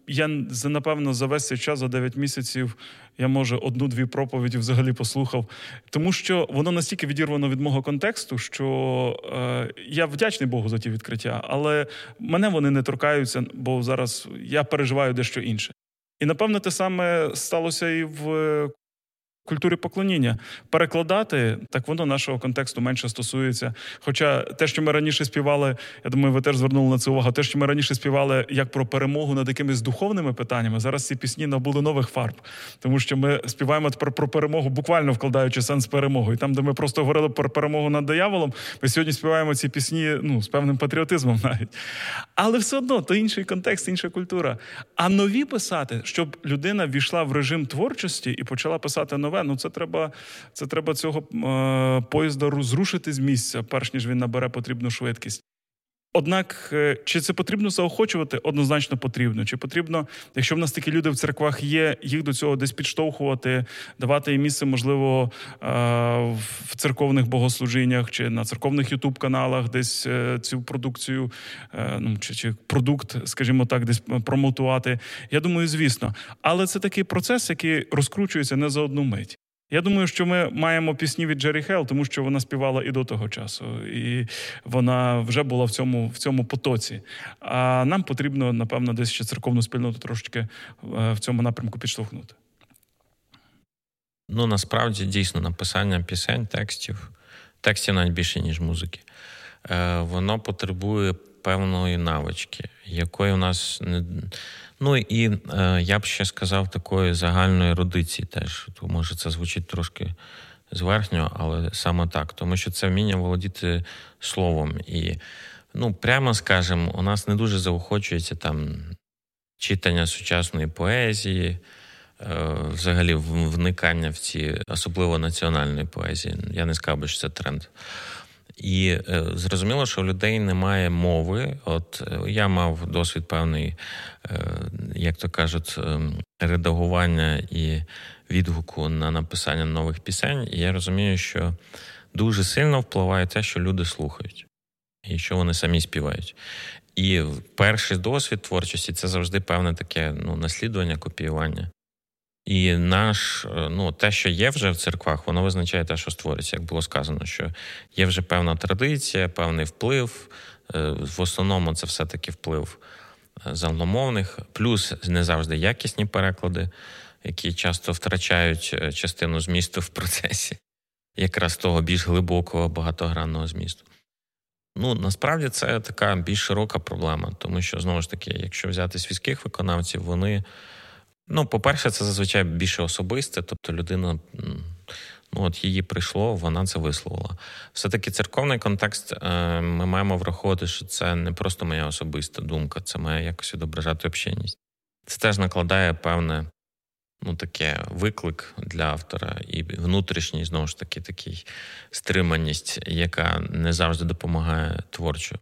я напевно за весь цей час, за 9 місяців, я може одну-дві проповіді взагалі послухав, тому що воно настільки відірвано від мого контексту, що е, я вдячний Богу за ті відкриття, але мене вони не торкаються, бо зараз я переживаю дещо інше. І напевно те саме сталося і в культурі поклоніння. Перекладати так воно нашого контексту менше стосується. Хоча те, що ми раніше співали, я думаю, ви теж звернули на це увагу. Те, що ми раніше співали як про перемогу над якимись духовними питаннями, зараз ці пісні набули нових фарб, тому що ми співаємо тепер про перемогу, буквально вкладаючи сенс перемоги. І там, де ми просто говорили про перемогу над дияволом, ми сьогодні співаємо ці пісні ну, з певним патріотизмом навіть. Але все одно то інший контекст, інша культура. А нові писати, щоб людина війшла в режим творчості і почала писати нове нове. Ну це треба це треба цього е, поїзда зрушити з місця, перш ніж він набере потрібну швидкість. Однак, е, чи це потрібно заохочувати? Однозначно потрібно. Чи потрібно, якщо в нас такі люди в церквах є, їх до цього десь підштовхувати, давати їм місце, можливо, е, в церковних богослужіннях чи на церковних ютуб-каналах, десь е, цю продукцію, ну чи, чи продукт, скажімо так, десь промотувати. Я думаю, звісно. Але це такий процес, який розкручується не за одну мить. Я думаю, що ми маємо пісні від Джері Хелл, тому що вона співала і до того часу, і вона вже була в цьому в цьому потоці. А нам потрібно, напевно, десь ще церковну спільноту трошечки е, в цьому напрямку підштовхнути. Ну насправді дійсно написання пісень, текстів, текстів навіть більше, ніж музики. Е, воно потребує певної навички, якої у нас не. Ну і е, я б ще сказав такої загальної ерудиції теж. То може це звучить трошки зверхньо, але саме так. Тому що це вміння володіти словом. І, ну, прямо скажемо, у нас не дуже заохочується там читання сучасної поезії. взагалі вникання в ці особливо національної поезії. Я не сказав би, що це тренд. І е, зрозуміло, що у людей немає мови. От е, я мав досвід певний, е, як то кажуть, е, редагування і відгуку на написання нових пісень. І я розумію, що дуже сильно впливає те, що люди слухають, і що вони самі співають. І перший досвід творчості це завжди певне таке ну, наслідування, копіювання. І наш, е, ну, те, що є вже в церквах, воно визначає те, що створюється, як було сказано, що є вже певна традиція, певний вплив. Е, в основному це все-таки вплив е, загломовних, плюс не завжди якісні переклади, які часто втрачають частину змісту в процесі, якраз того більш глибокого, багатогранного змісту. Ну, насправді це така більш широка проблема, тому що, знову ж таки, якщо взяти світських виконавців, вони. Ну, по-перше, це зазвичай більше особисте, тобто людина. Ну, от її прийшло, вона це висловила. Все-таки церковний контекст е, ми маємо враховувати, що це не просто моя особиста думка, це має якось відображати общеність. Це теж накладає певне ну, таке виклик для автора і внутрішній, знову ж таки, такий стриманість, яка не завжди допомагає творчо.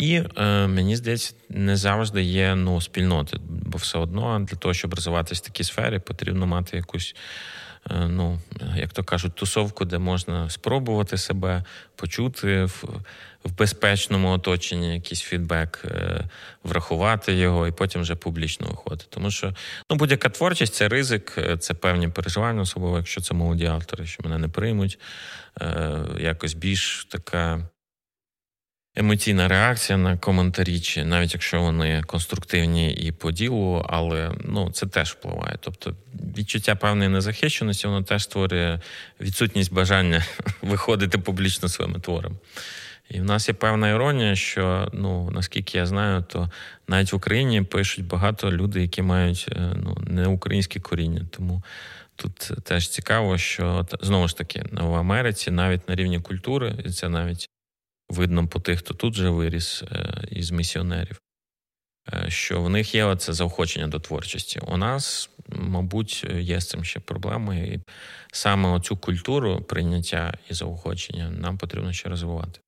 І е, мені здається, не завжди є ну, спільноти, бо все одно для того, щоб розвиватися в такій сфері, потрібно мати якусь, е, ну, як то кажуть, тусовку, де можна спробувати себе, почути в, в безпечному оточенні якийсь фідбек, е, врахувати його і потім вже публічно виходити. Тому що ну, будь-яка творчість це ризик, е, це певні переживання, особливо, якщо це молоді автори, що мене не приймуть. Е, якось більш така емоційна реакція на коментарі, чи навіть якщо вони конструктивні і по ділу, але ну це теж впливає. Тобто відчуття певної незахищеності, воно теж створює відсутність бажання [laughs] виходити публічно своїми творами. І в нас є певна іронія, що ну наскільки я знаю, то навіть в Україні пишуть багато людей, які мають е, ну не українське коріння. Тому тут теж цікаво, що знову ж таки в Америці навіть на рівні культури, це навіть видно по тих, хто тут же виріс е, із місіонерів, е, що в них є оце заохочення до творчості. У нас, мабуть, є з цим ще проблеми, і саме оцю культуру прийняття і заохочення нам потрібно ще розвивати.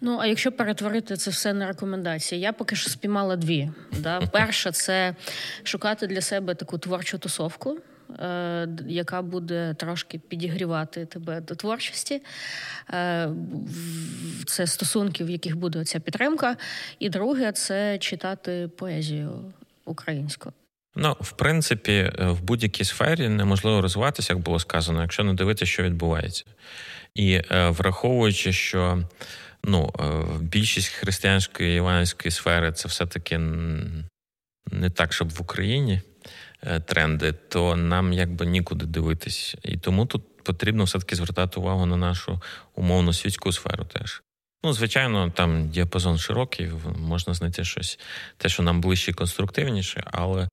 Ну, а якщо перетворити це все на рекомендації, я поки що спіймала дві. Да? [laughs] Перша це шукати для себе таку творчу тусовку. Е, яка буде трошки підігрівати тебе до творчості. Е, це стосунки, в яких буде ця підтримка. І друге це читати поезію українську. Ну, в принципі, е, в будь-якій сфері неможливо розвиватися, як було сказано, якщо не дивитися, що відбувається. І враховуючи, що ну, більшість християнської іванської сфери це все-таки не так, щоб в Україні. Е, тренди, то нам якби нікуди дивитись. І тому тут потрібно все-таки звертати увагу на нашу умовну світську сферу теж. Ну, звичайно, там діапазон широкий, можна знайти щось, те, що нам ближче і конструктивніше, але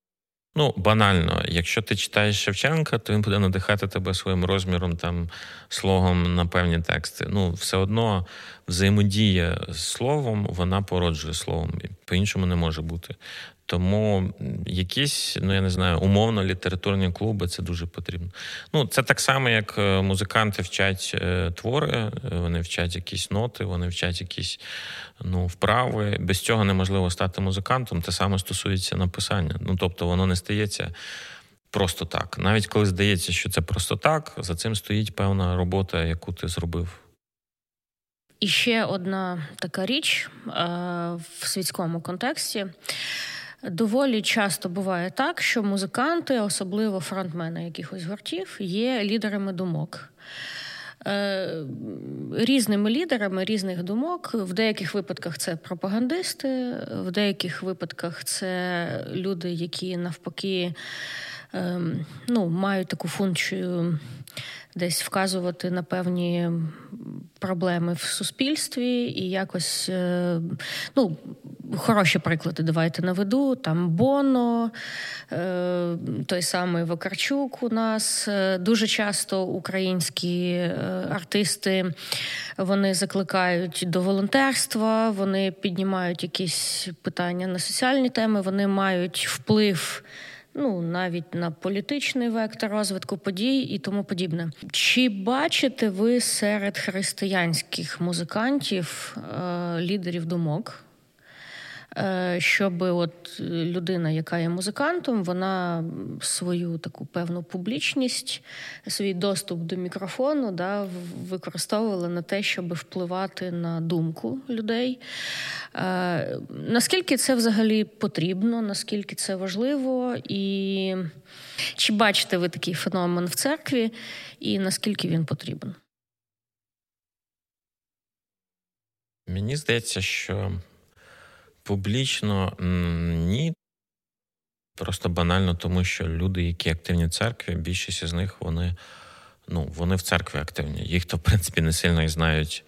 ну, банально, якщо ти читаєш Шевченка, то він буде надихати тебе своїм розміром, там, слогом на певні тексти. Ну, все одно взаємодія з словом, вона породжує словом. По-іншому не може бути. Тому якісь, ну я не знаю, умовно літературні клуби це дуже потрібно. Ну, це так само, як е, музиканти вчать е, твори, е, вони вчать якісь ноти, вони вчать якісь ну, вправи. Без цього неможливо стати музикантом. Те саме стосується написання. Ну тобто, воно не стається. Просто так. Навіть коли здається, що це просто так, за цим стоїть певна робота, яку ти зробив. І ще одна така річ в світському контексті. Доволі часто буває так, що музиканти, особливо фронтмени якихось гуртів, є лідерами думок. Е, різними лідерами різних думок. В деяких випадках це пропагандисти, в деяких випадках це люди, які навпаки ем, ну, мають таку функцію десь вказувати на певні проблеми в суспільстві і якось е, ну, хороші приклади давайте наведу. Там Боно, е, той самий Вакарчук у нас. Е, дуже часто українські артисти вони закликають до волонтерства, вони піднімають якісь питання на соціальні теми, вони мають вплив ну навіть на політичний вектор розвитку подій і тому подібне. Чи бачите ви серед християнських музикантів е, лідерів думок? Е, щоб от людина, яка є музикантом, вона свою таку певну публічність, свій доступ до мікрофону да, використовувала на те, щоб впливати на думку людей. Е, наскільки це взагалі потрібно, наскільки це важливо, і чи бачите ви такий феномен в церкві, і наскільки він потрібен? Мені здається, що Публічно ні. Просто банально, тому що люди, які активні в церкві, більшість з них вони ну, вони в церкві активні. Їх то, в принципі, не сильно і знають.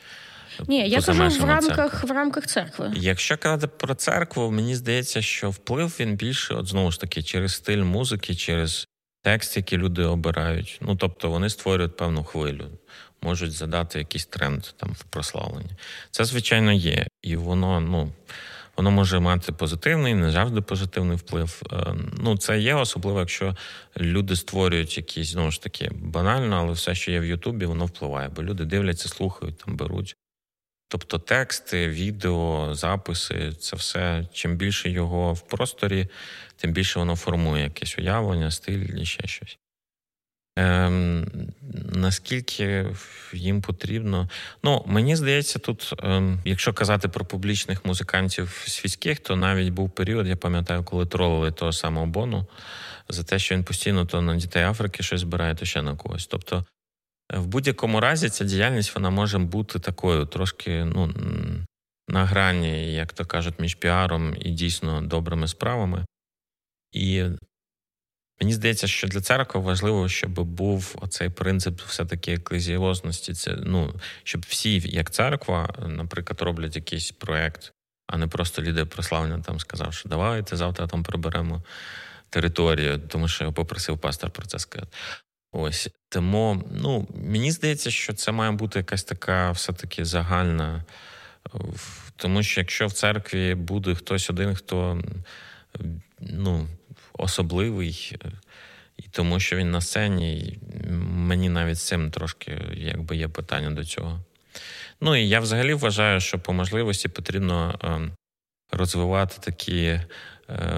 Ні, я кажу в рамках в рамках церкви. Якщо казати про церкву, мені здається, що вплив він більше, от знову ж таки, через стиль музики, через текст, який люди обирають. Ну тобто вони створюють певну хвилю, можуть задати якийсь тренд там в прославленні. Це, звичайно, є. І воно, ну. Воно може мати позитивний, не завжди позитивний вплив. Е, ну, це є особливо, якщо люди створюють якісь знову ж таки банально, але все, що є в Ютубі, воно впливає, бо люди дивляться, слухають, там беруть. Тобто тексти, відео, записи це все. Чим більше його в просторі, тим більше воно формує якесь уявлення, стиль і ще щось. Ем, Наскільки їм потрібно? Ну, мені здається, тут, ем, якщо казати про публічних музикантів світських, то навіть був період, я пам'ятаю, коли тролили того самого Бону за те, що він постійно то на дітей Африки щось збирає, то ще на когось. Тобто, в будь-якому разі ця діяльність вона може бути такою, трошки ну, на грані, як то кажуть, між піаром і дійсно добрими справами. І Мені здається, що для церкви важливо, щоб був оцей принцип все-таки еклезіозності. Це ну щоб всі, як церква, наприклад, роблять якийсь проект, а не просто лідер прославлення там сказав, що давайте завтра там приберемо територію, тому що я попросив пастор про це сказати. Ось тому, ну мені здається, що це має бути якась така все-таки загальна, тому що якщо в церкві буде хтось один, хто ну особливий, і тому що він на сцені, і мені навіть цим трошки якби є питання до цього. Ну і я взагалі вважаю, що по можливості потрібно е, розвивати такий е,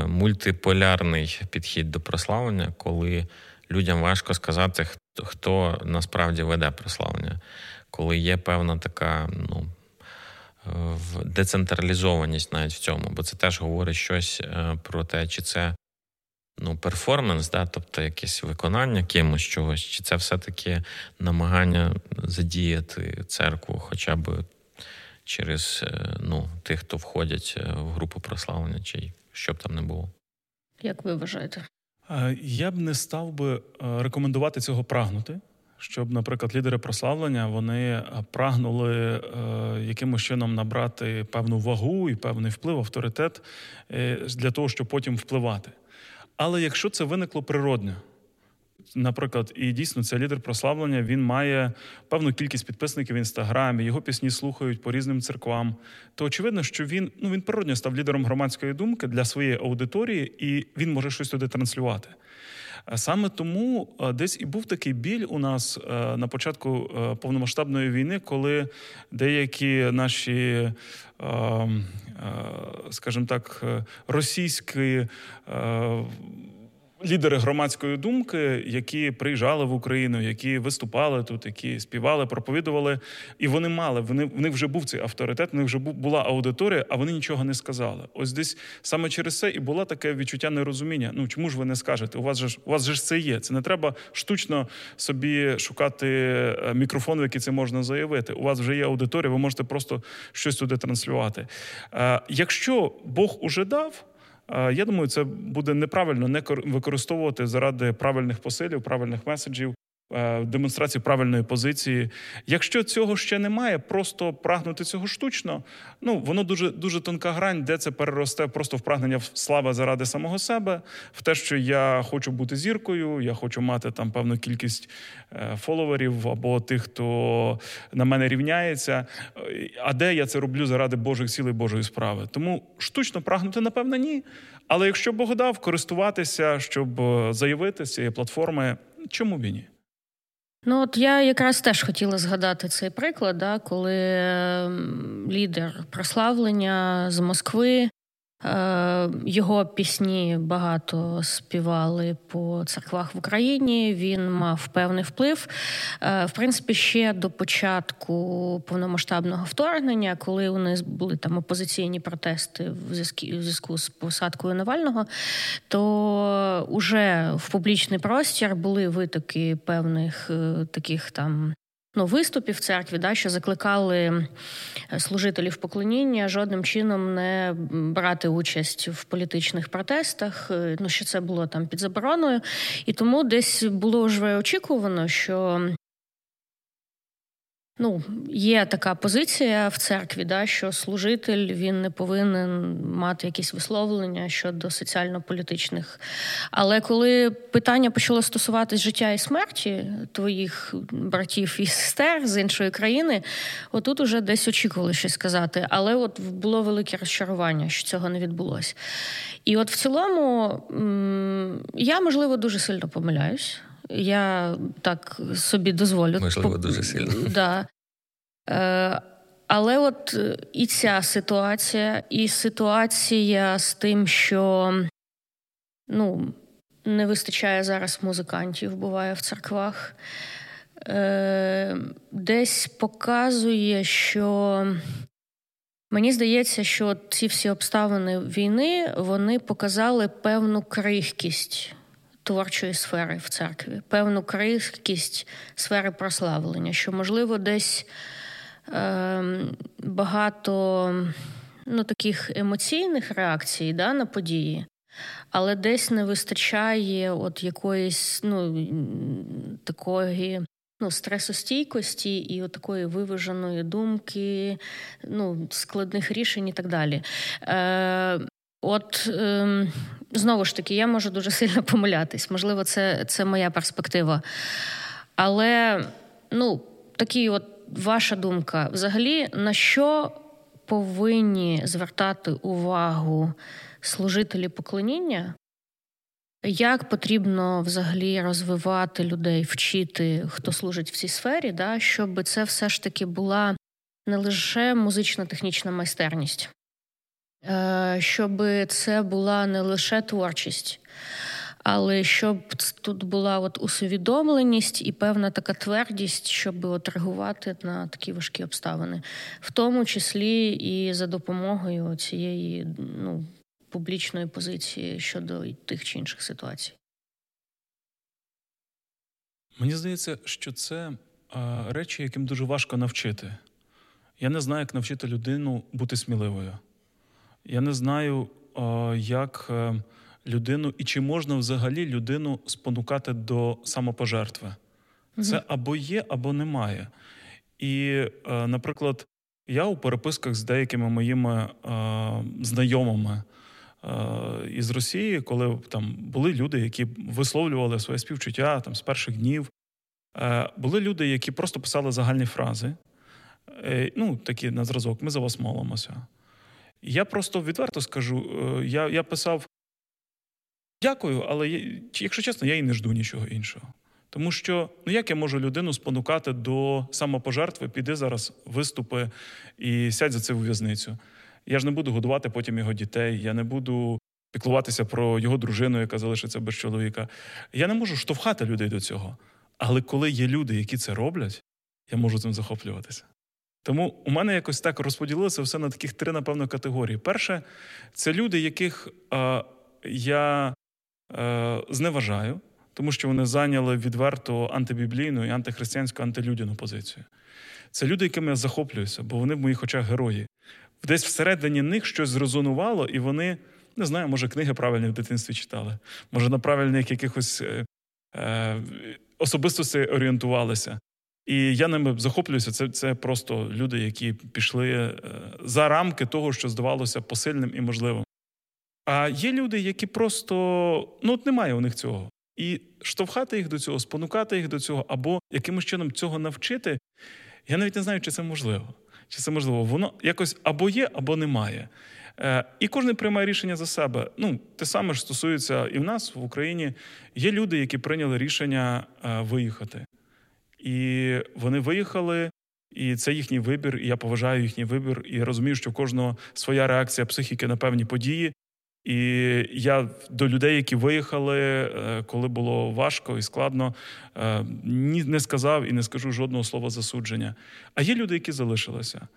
мультиполярний підхід до прославлення, коли людям важко сказати, хто, насправді веде прославлення, коли є певна така ну, децентралізованість навіть в цьому, бо це теж говорить щось е, про те, чи це ну, перформанс, да, тобто якесь виконання кимось чогось, чи це все-таки намагання задіяти церкву хоча б через е, ну, тих, хто входять е, в групу прославлення, чи що б там не було. Як ви вважаєте? Я б не став би рекомендувати цього прагнути щоб, наприклад, лідери прославлення вони е, прагнули е, якимось чином набрати певну вагу і певний вплив, авторитет е, для того, щоб потім впливати. Але якщо це виникло природньо, наприклад, і дійсно це лідер прославлення, він має певну кількість підписників в інстаграмі, його пісні слухають по різним церквам, то очевидно, що він ну він природньо став лідером громадської думки для своєї аудиторії, і він може щось туди транслювати. Саме тому десь і був такий біль у нас на початку повномасштабної війни, коли деякі наші, скажімо так, російські лідери громадської думки, які приїжджали в Україну, які виступали тут, які співали, проповідували, і вони мали. Вони в них вже був цей авторитет, в них вже була аудиторія, а вони нічого не сказали. Ось десь саме через це і було таке відчуття нерозуміння. Ну чому ж ви не скажете? У вас же ж у вас же ж це є. Це не треба штучно собі шукати е, мікрофон, в який це можна заявити. У вас вже є аудиторія, ви можете просто щось туди транслювати. Е, якщо Бог уже дав. Я думаю, це буде неправильно не використовувати заради правильних посилів, правильних меседжів демонстрації правильної позиції. Якщо цього ще немає, просто прагнути цього штучно. Ну воно дуже дуже тонка грань, де це переросте просто в прагнення слави заради самого себе, в те, що я хочу бути зіркою, я хочу мати там певну кількість е, фоловерів або тих, хто на мене рівняється. А де я це роблю заради Божих цілей Божої справи? Тому штучно прагнути, напевно, ні. Але якщо Бог дав користуватися, щоб е, заявити з цієї платформи, чому б і ні? Ну, от я якраз теж хотіла згадати цей приклад, да, коли ем, лідер прославлення з Москви його пісні багато співали по церквах в Україні. Він мав певний вплив. Е, в принципі, ще до початку повномасштабного вторгнення, коли у них були там опозиційні протести в зв'язку з посадкою Навального, то уже в публічний простір були витоки певних е, таких там ну, виступів в церкві, да, що закликали служителів поклоніння жодним чином не брати участь в політичних протестах. Е, ну, що це було там під забороною, і тому десь було вже очікувано, що Ну, є така позиція в церкві, да, що служитель він не повинен мати якісь висловлення щодо соціально-політичних. Але коли питання почало стосуватись життя і смерті твоїх братів і сестер з іншої країни, отут уже десь очікували щось сказати. Але от було велике розчарування, що цього не відбулося. І от в цілому я, можливо, дуже сильно помиляюсь. Я так собі дозволю. Можливо, дуже сильно. [laughs] Да. Е, Але от е, і ця ситуація, і ситуація з тим, що ну, не вистачає зараз музикантів, буває в церквах, е, десь показує, що. Мені здається, що ці всі обставини війни вони показали певну крихкість творчої сфери в церкві, певну крихкість сфери прославлення, що, можливо, десь е, багато ну, таких емоційних реакцій да, на події, але десь не вистачає от якоїсь ну, такої. Ну, стресостійкості і от такої виваженої думки, ну, складних рішень і так далі. Е, От е, знову ж таки, я можу дуже сильно помилятись. Можливо, це це моя перспектива. Але ну, такі, от ваша думка, взагалі, на що повинні звертати увагу служителі поклоніння? Як потрібно взагалі розвивати людей, вчити, хто служить в цій сфері, да, щоб це все ж таки була не лише музична технічна майстерність, щоб це була не лише творчість, але щоб тут була от усвідомленість і певна така твердість, щоб от на такі важкі обставини, в тому числі і за допомогою цієї ну, публічної позиції щодо тих чи інших ситуацій. Мені здається, що це а, речі, яким дуже важко навчити. Я не знаю, як навчити людину бути сміливою. Я не знаю, як е, людину і чи можна взагалі людину спонукати до самопожертви. Це або є, або немає. І, е, наприклад, я у переписках з деякими моїми е, знайомими із Росії, коли там були люди, які висловлювали своє співчуття там з перших днів, були люди, які просто писали загальні фрази. Ну, такі на зразок, ми за вас молимося. Я просто відверто скажу: е, я я писав дякую, але якщо чесно, я і не жду нічого іншого. Тому що ну як я можу людину спонукати до самопожертви, піди зараз, виступи і сядь за це в в'язницю. Я ж не буду годувати потім його дітей, я не буду піклуватися про його дружину, яка залишиться без чоловіка. Я не можу штовхати людей до цього. Але коли є люди, які це роблять, я можу цим захоплюватися. Тому у мене якось так розподілилося все на таких три, напевно, категорії. Перше, це люди, яких е, я е, зневажаю, тому що вони зайняли відверто антибіблійну і антихристиянську антилюдяну позицію. Це люди, якими я захоплююся, бо вони в моїх очах герої. Десь всередині них щось зрозонувало, і вони, не знаю, може, книги правильні в дитинстві читали, може, на правильних якихось е, е особистості орієнтувалися. І я ними захоплююся. Це це просто люди, які пішли е, за рамки того, що здавалося посильним і можливим. А є люди, які просто ну от немає у них цього. І штовхати їх до цього, спонукати їх до цього, або якимось чином цього навчити. Я навіть не знаю, чи це можливо. Чи це можливо? Воно якось або є, або немає. Е, І кожен приймає рішення за себе. Ну, те саме ж стосується і в нас в Україні. Є люди, які прийняли рішення е, виїхати. І вони виїхали, і це їхній вибір. І я поважаю їхній вибір. І я розумію, що в кожного своя реакція психіки на певні події. І я до людей, які виїхали, е, коли було важко і складно, е, ні не сказав і не скажу жодного слова засудження. А є люди, які залишилися.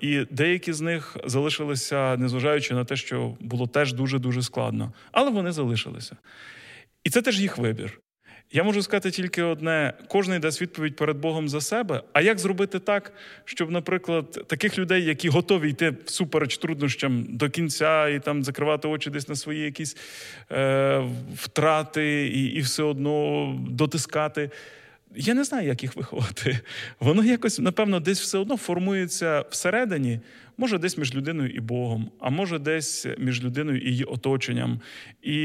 І деякі з них залишилися, незважаючи на те, що було теж дуже дуже складно, але вони залишилися. І це теж їх вибір. Я можу сказати тільки одне: кожен дасть відповідь перед Богом за себе. А як зробити так, щоб, наприклад, таких людей, які готові йти всупереч труднощам до кінця і там закривати очі десь на свої якісь е, втрати, і, і все одно дотискати. Я не знаю, як їх виховати. Воно якось, напевно, десь все одно формується всередині, може, десь між людиною і Богом, а може, десь між людиною і її оточенням. І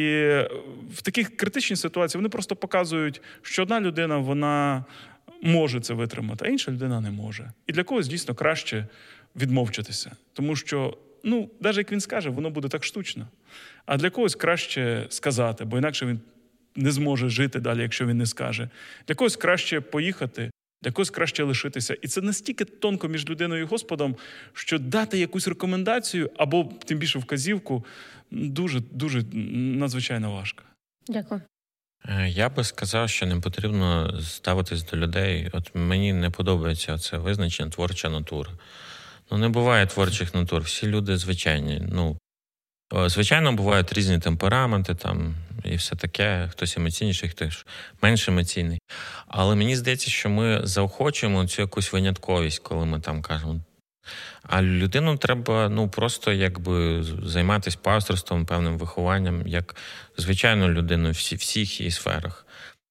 в таких критичних ситуаціях вони просто показують, що одна людина вона може це витримати, а інша людина не може. І для когось дійсно краще відмовчатися. Тому що, ну, навіть як він скаже, воно буде так штучно. А для когось краще сказати, бо інакше він не зможе жити далі, якщо він не скаже. Для когось краще поїхати, для когось краще лишитися. І це настільки тонко між людиною і Господом, що дати якусь рекомендацію або тим більше вказівку дуже дуже надзвичайно важко. Дякую. Е, я би сказав, що не потрібно ставитись до людей. От мені не подобається це визначення творча натура. Ну, не буває творчих натур. Всі люди звичайні. Ну, Звичайно, бувають різні темпераменти там і все таке, хтось емоційніший, хтось менш емоційний. Але мені здається, що ми заохочуємо цю якусь винятковість, коли ми там кажемо. А людину треба ну просто якби займатися пасторством, певним вихованням, як звичайно людину всі, всіх її сферах.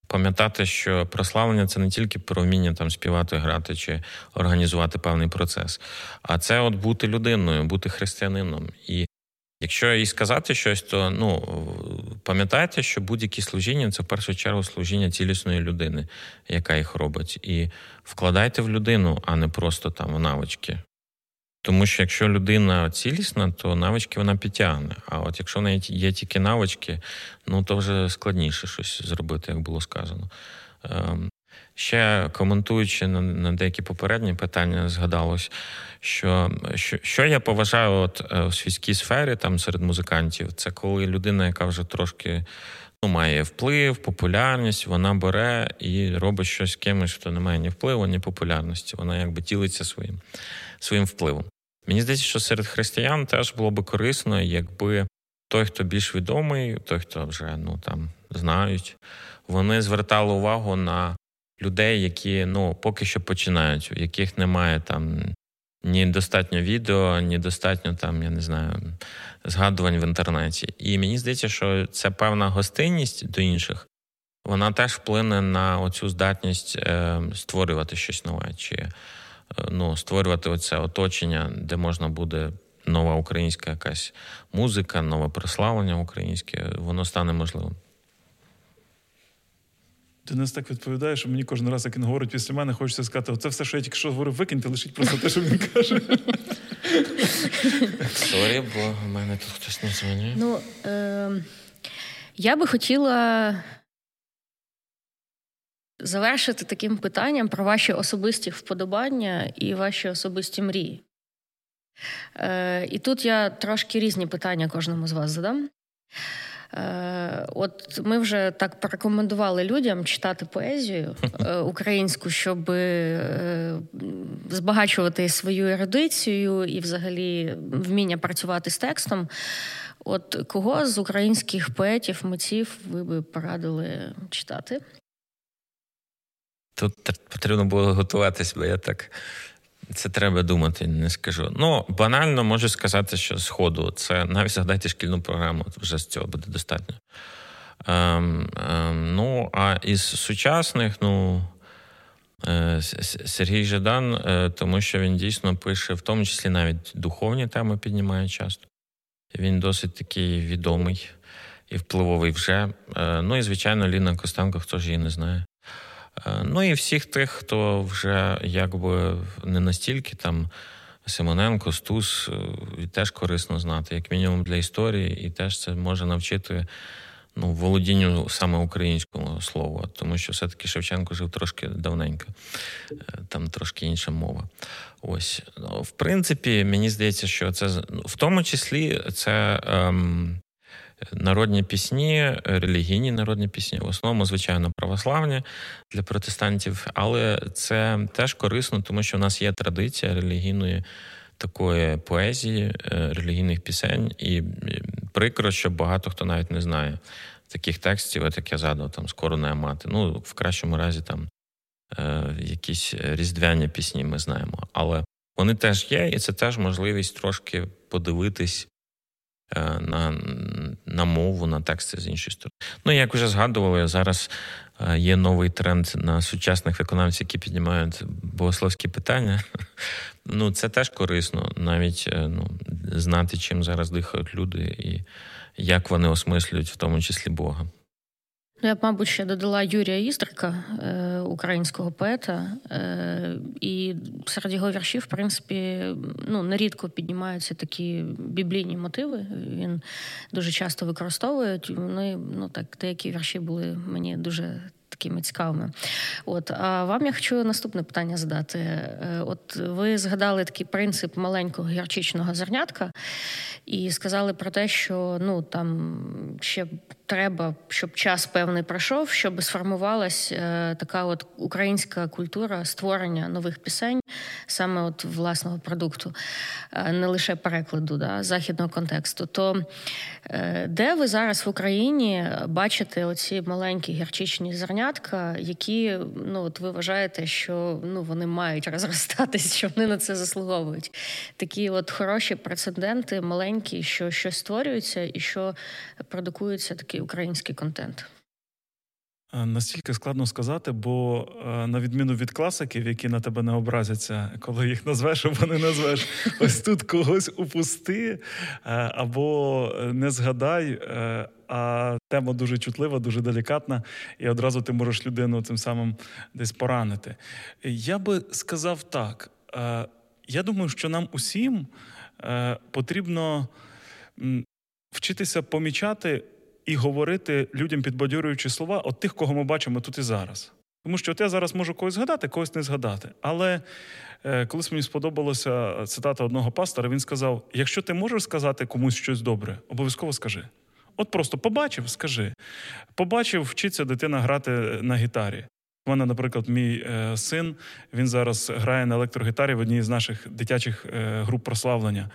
Пам'ятати, що прославлення це не тільки про вміння там співати, грати чи організувати певний процес, а це от бути людиною, бути християнином. І Якщо і сказати щось, то ну пам'ятайте, що будь-які служіння це в першу чергу служіння цілісної людини, яка їх робить. І вкладайте в людину, а не просто там в навички. Тому що якщо людина цілісна, то навички вона підтягне. А от якщо в неї є тільки навички, ну то вже складніше щось зробити, як було сказано. Ще коментуючи на на деякі попередні питання, згадалось, що що, що я поважаю от е, у світській сфері там серед музикантів, це коли людина, яка вже трошки ну, має вплив, популярність, вона бере і робить щось з кимось, хто не має ні впливу, ні популярності. Вона якби ділиться своїм, своїм впливом. Мені здається, що серед християн теж було би корисно, якби той, хто більш відомий, той, хто вже ну там знають, вони звертали увагу на людей, які ну поки що починають, у яких немає там ні достатньо відео, ні достатньо там, я не знаю, згадувань в інтернеті. І мені здається, що це певна гостинність до інших. Вона теж вплине на оцю здатність е, створювати щось нове, чи е, ну, створювати оце оточення, де можна буде нова українська якась музика, нове прославлення українське, воно стане можливим. Денис так відповідає, що мені кожен раз, як він говорить після мене, хочеться сказати, оце все, що я тільки що говорив, викиньте, лишіть просто те, що він каже. Сорі, бо в мене тут хтось не дзвонить. Ну, е- я би хотіла завершити таким питанням про ваші особисті вподобання і ваші особисті мрії. Е- І тут я трошки різні питання кожному з вас задам. Е, от ми вже так порекомендували людям читати поезію е, [laughs] українську, щоб е, збагачувати свою ерудицію і, взагалі, вміння працювати з текстом. От кого з українських поетів, митців ви би порадили читати? Тут потрібно було готуватись, бо я так це треба думати, не скажу. Ну, банально можу сказати, що з ходу це навіть згадайте шкільну програму, вже з цього буде достатньо. Ем, ем, ну, а із сучасних, ну. Е, Сергій Жадан, е, тому що він дійсно пише, в тому числі навіть духовні теми піднімає часто. Він досить такий відомий і впливовий вже. Е, ну і, звичайно, Ліна Костенко, хто ж її не знає. Ну і всіх тих, хто вже якби не настільки там Симоненко, Стус, теж корисно знати, як мінімум для історії, і теж це може навчити ну, володінню саме українського слова, тому що все-таки Шевченко жив трошки давненько, е, там трошки інша мова. Ось, ну, в принципі, мені здається, що це в тому числі це. Ем, Народні пісні, релігійні народні пісні, в основному, звичайно, православні для протестантів, але це теж корисно, тому що в нас є традиція релігійної такої поезії, е, релігійних пісень, і прикро, що багато хто навіть не знає таких текстів, от як я згадував, там скорона мати. Ну, в кращому разі там е, якісь різдвяні пісні ми знаємо. Але вони теж є, і це теж можливість трошки подивитись на на мову, на тексти з іншої сторони. Ну, як вже згадували, зараз е, є новий тренд на сучасних виконавців, які піднімають богословські питання. [laughs] Ну, це теж корисно, навіть е, ну, знати, чим зараз дихають люди. і як вони осмислюють, в тому числі Бога. Ну, я б, мабуть, ще додала Юрія Істрика, е, українського поета, е, і серед його віршів, в принципі, ну нерідко піднімаються такі біблійні мотиви. Він дуже часто використовує. Вони ну так деякі вірші були мені дуже такими цікавими. От а вам я хочу наступне питання задати. Е, от ви згадали такий принцип маленького гірчичного зернятка і сказали про те, що ну там ще треба, щоб час певний пройшов, щоб сформувалась е, така от українська культура створення нових пісень, саме от власного продукту, е, не лише перекладу да, західного контексту. То е, де ви зараз в Україні бачите оці маленькі гірчичні зернятка, які ну от ви вважаєте, що ну вони мають [laughs] розростатись, що вони на це заслуговують? Такі от хороші прецеденти, маленькі, що щось створюються і що продукуються такі такий український контент? Е, настільки складно сказати, бо е, на відміну від класиків, які на тебе не образяться, коли їх назвеш або не назвеш, [laughs] ось тут когось упусти е, або не згадай. А тема дуже чутлива, дуже делікатна, і одразу ти можеш людину тим самим десь поранити. Я би сказав так: я думаю, що нам усім потрібно вчитися помічати і говорити людям, підбадьорюючи слова, от тих, кого ми бачимо тут і зараз. Тому що от я зараз можу когось згадати, когось не згадати. Але е, колись мені сподобалася цитата одного пастора, він сказав: якщо ти можеш сказати комусь щось добре, обов'язково скажи. От просто побачив, скажи. Побачив, вчиться дитина грати на гітарі. У мене, наприклад, мій е, син він зараз грає на електрогітарі в одній з наших дитячих е, груп прославлення.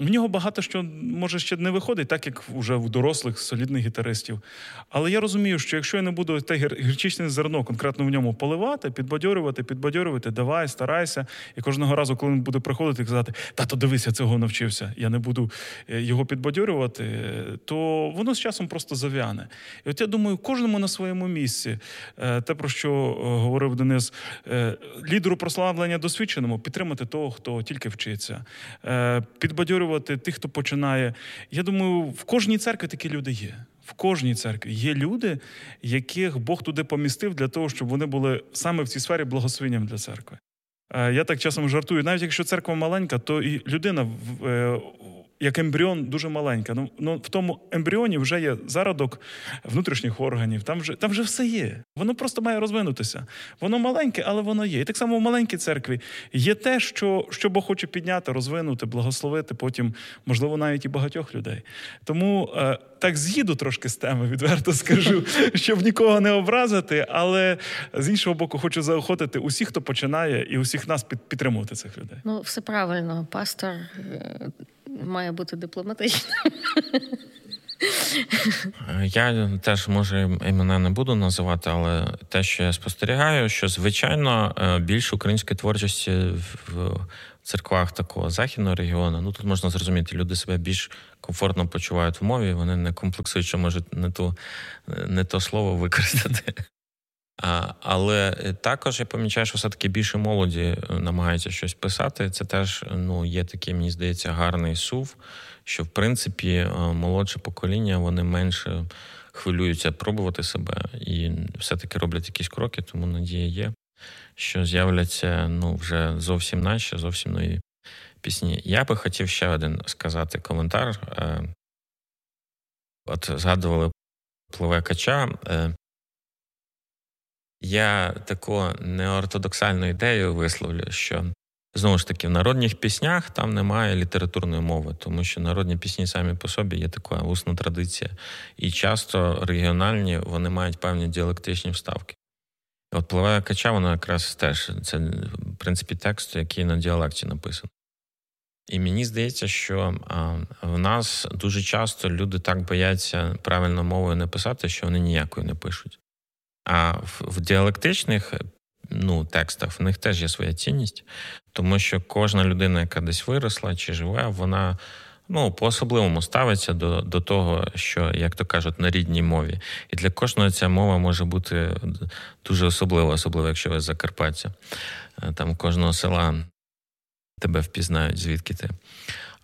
В нього багато що може ще не виходить, так як вже у дорослих солідних гітаристів. Але я розумію, що якщо я не буду те гірчичне зерно конкретно в ньому поливати, підбадьорювати, підбадьорювати, давай, старайся. І кожного разу, коли він буде приходити і казати, тато, дивись, я цього навчився, я не буду е, його підбадьорювати, то воно з часом просто зав'яне. І от я думаю, кожному на своєму місці, е, те, про що е, говорив Денис, лідеру прославлення досвідченому, підтримати того, хто тільки вчиться, підбадьорювати підтримувати тих, хто починає. Я думаю, в кожній церкві такі люди є. В кожній церкві є люди, яких Бог туди помістив для того, щоб вони були саме в цій сфері благословенням для церкви. Е, я так часом жартую, навіть якщо церква маленька, то і людина е, як ембріон дуже маленька. Ну ну в тому ембріоні вже є зародок внутрішніх органів. Там вже там вже все є. Воно просто має розвинутися. Воно маленьке, але воно є. І так само в маленькій церкві є те, що що Бог хоче підняти, розвинути, благословити. Потім, можливо, навіть і багатьох людей. Тому е, так з'їду трошки з теми, відверто скажу, [laughs] щоб нікого не образити. Але з іншого боку, хочу заохотити усіх, хто починає, і усіх нас підтримувати цих людей. Ну, все правильно, пастор. Має бути дипломатичним. Я теж може імена не буду називати, але те, що я спостерігаю, що звичайно е, більше української творчості в церквах такого західного регіону, ну тут можна зрозуміти, люди себе більш комфортно почувають в мові, вони не комплексують, що можуть не ту, не то слово використати. Але також я помічаю, що все-таки більше молоді е, намагаються щось писати. Це теж ну, є такий, мені здається, гарний сув, що в принципі е, молодше покоління вони менше хвилюються пробувати себе і все-таки роблять якісь кроки, тому надія є, що з'являться ну, вже зовсім наші, зовсім нові пісні. Я би хотів ще один сказати коментар. Е, от згадували пливе кача. Я таку неортодоксальну ідею висловлю, що знову ж таки в народних піснях там немає літературної мови, тому що народні пісні самі по собі є така усна традиція, і часто регіональні вони мають певні діалектичні вставки. От пливе кача, вона якраз теж це в принципі текст, який на діалекті написаний. І мені здається, що а, в нас дуже часто люди так бояться правильно мовою не писати, що вони ніякою не пишуть. А в, в діалектичних ну, текстах в них теж є своя цінність, тому що кожна людина, яка десь виросла чи живе, вона ну, по-особливому ставиться до до того, що, як то кажуть, на рідній мові. І для кожного ця мова може бути дуже особлива, особливо, якщо ви з Закарпаття. Е, там кожного села тебе впізнають, звідки ти.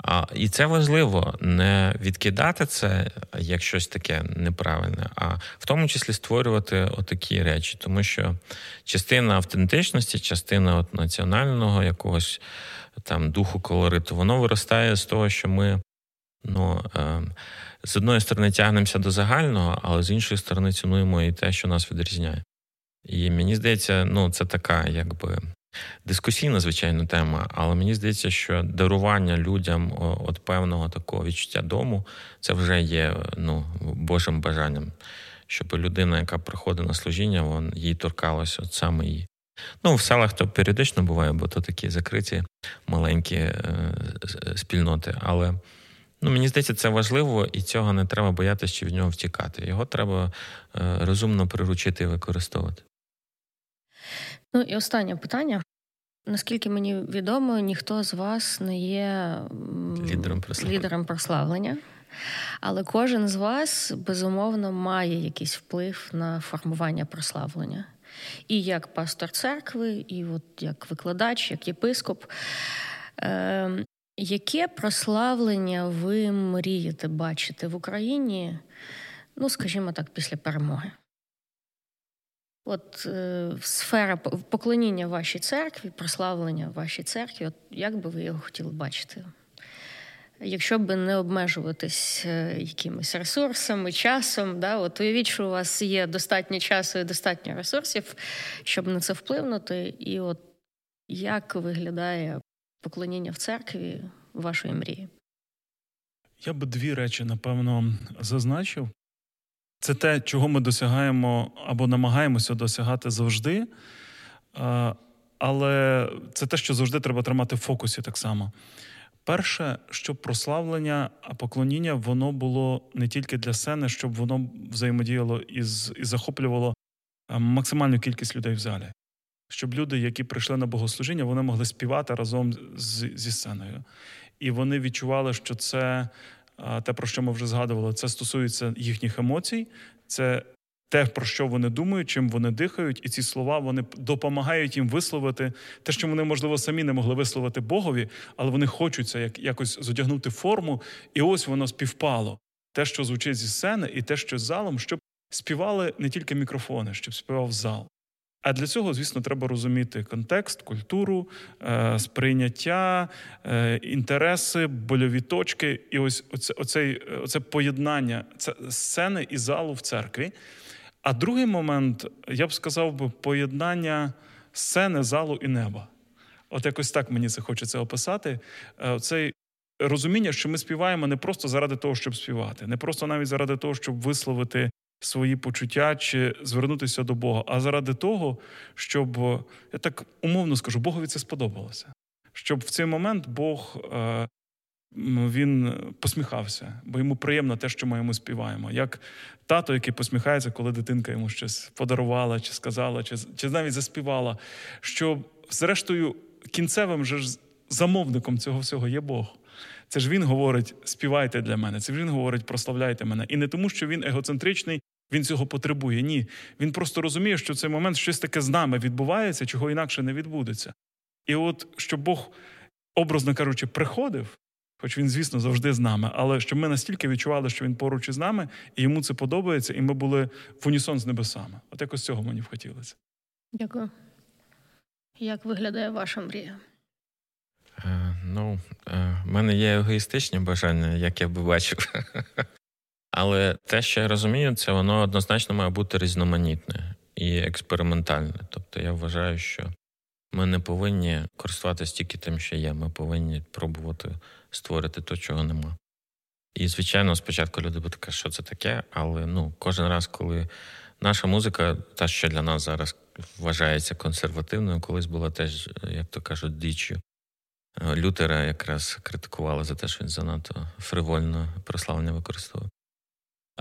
А, І це важливо не відкидати це як щось таке неправильне, а в тому числі створювати отакі речі, тому що частина автентичності, частина от національного якогось там духу колориту, воно виростає з того, що ми ну, е, з одної сторони тягнемося до загального, але з іншої сторони цінуємо і те, що нас відрізняє. І мені здається, ну це така, якби Дискусійна, звичайно, тема, але мені здається, що дарування людям от певного такого відчуття дому це вже є ну, Божим бажанням, щоб людина, яка приходить на служіння, вон, їй торкалося от саме її. Ну, в селах то періодично буває, бо то такі закриті маленькі е, спільноти. Але ну, мені здається, це важливо, і цього не треба боятися чи від нього втікати. Його треба е, розумно приручити і використовувати. Ну і останнє питання. Наскільки мені відомо, ніхто з вас не є лідером прославлення. лідером прославлення, але кожен з вас безумовно має якийсь вплив на формування прославлення. І як пастор церкви, і от як викладач, як єпископ. Е, Яке прославлення ви мрієте бачити в Україні, ну, скажімо так, після перемоги? От е, сфера поклоніння вашій церкві, прославлення вашій церкві, от як би ви його хотіли бачити? Якщо б не обмежуватись е, якимись ресурсами, часом, да, от уявіть, що у вас є достатньо часу і достатньо ресурсів, щоб на це вплинути, і от як виглядає поклоніння в церкві вашої мрії? Я би дві речі, напевно, зазначив. Це те, чого ми досягаємо або намагаємося досягати завжди. Але це те, що завжди треба тримати в фокусі так само. Перше, щоб прославлення, поклоніння воно було не тільки для сцени, щоб воно взаємодіяло із, і захоплювало максимальну кількість людей в залі. Щоб люди, які прийшли на богослужіння, вони могли співати разом з, зі сценою. І вони відчували, що це те, про що ми вже згадували, це стосується їхніх емоцій, це те, про що вони думають, чим вони дихають, і ці слова вони допомагають їм висловити те, що вони, можливо, самі не могли висловити Богові, але вони хочуть це як якось зодягнути форму, і ось воно співпало. Те, що звучить зі сцени, і те, що з залом, щоб співали не тільки мікрофони, щоб співав зал. А для цього, звісно, треба розуміти контекст, культуру, е, сприйняття, е, інтереси, больові точки. І ось оце, оце, оце поєднання це сцени і залу в церкві. А другий момент, я б сказав, би, поєднання сцени, залу і неба. От якось так мені це хочеться описати. Е, цей розуміння, що ми співаємо не просто заради того, щоб співати, не просто навіть заради того, щоб висловити свої почуття чи звернутися до Бога, а заради того, щоб я так умовно скажу, Богові це сподобалося. Щоб в цей момент Бог е, він посміхався, бо йому приємно те, що ми йому співаємо. Як тато, який посміхається, коли дитинка йому щось подарувала, чи сказала, чи чи навіть заспівала. Що, зрештою, кінцевим же замовником цього всього є Бог. Це ж він говорить: співайте для мене. Це ж він говорить, прославляйте мене. І не тому, що він егоцентричний, він цього потребує. Ні. Він просто розуміє, що в цей момент щось таке з нами відбувається, чого інакше не відбудеться. І от щоб Бог, образно кажучи, приходив, хоч він, звісно, завжди з нами, але щоб ми настільки відчували, що він поруч із нами, і йому це подобається, і ми були в унісон з небесами. От якось цього мені б хотілося. Дякую. Як виглядає ваша мрія? Е, ну, е, в мене є егоїстичні бажання, як я би бачив. [laughs] Але те, що я розумію, це воно однозначно має бути різноманітне і експериментальне. Тобто я вважаю, що ми не повинні користуватися тільки тим, що є. Ми повинні пробувати створити те, чого нема. І, звичайно, спочатку люди будуть казати, що це таке, але ну, кожен раз, коли наша музика, та, що для нас зараз вважається консервативною, колись була теж, як то кажуть, діччю. Е, Лютера якраз критикували за те, що він занадто фривольно прославлення використовував.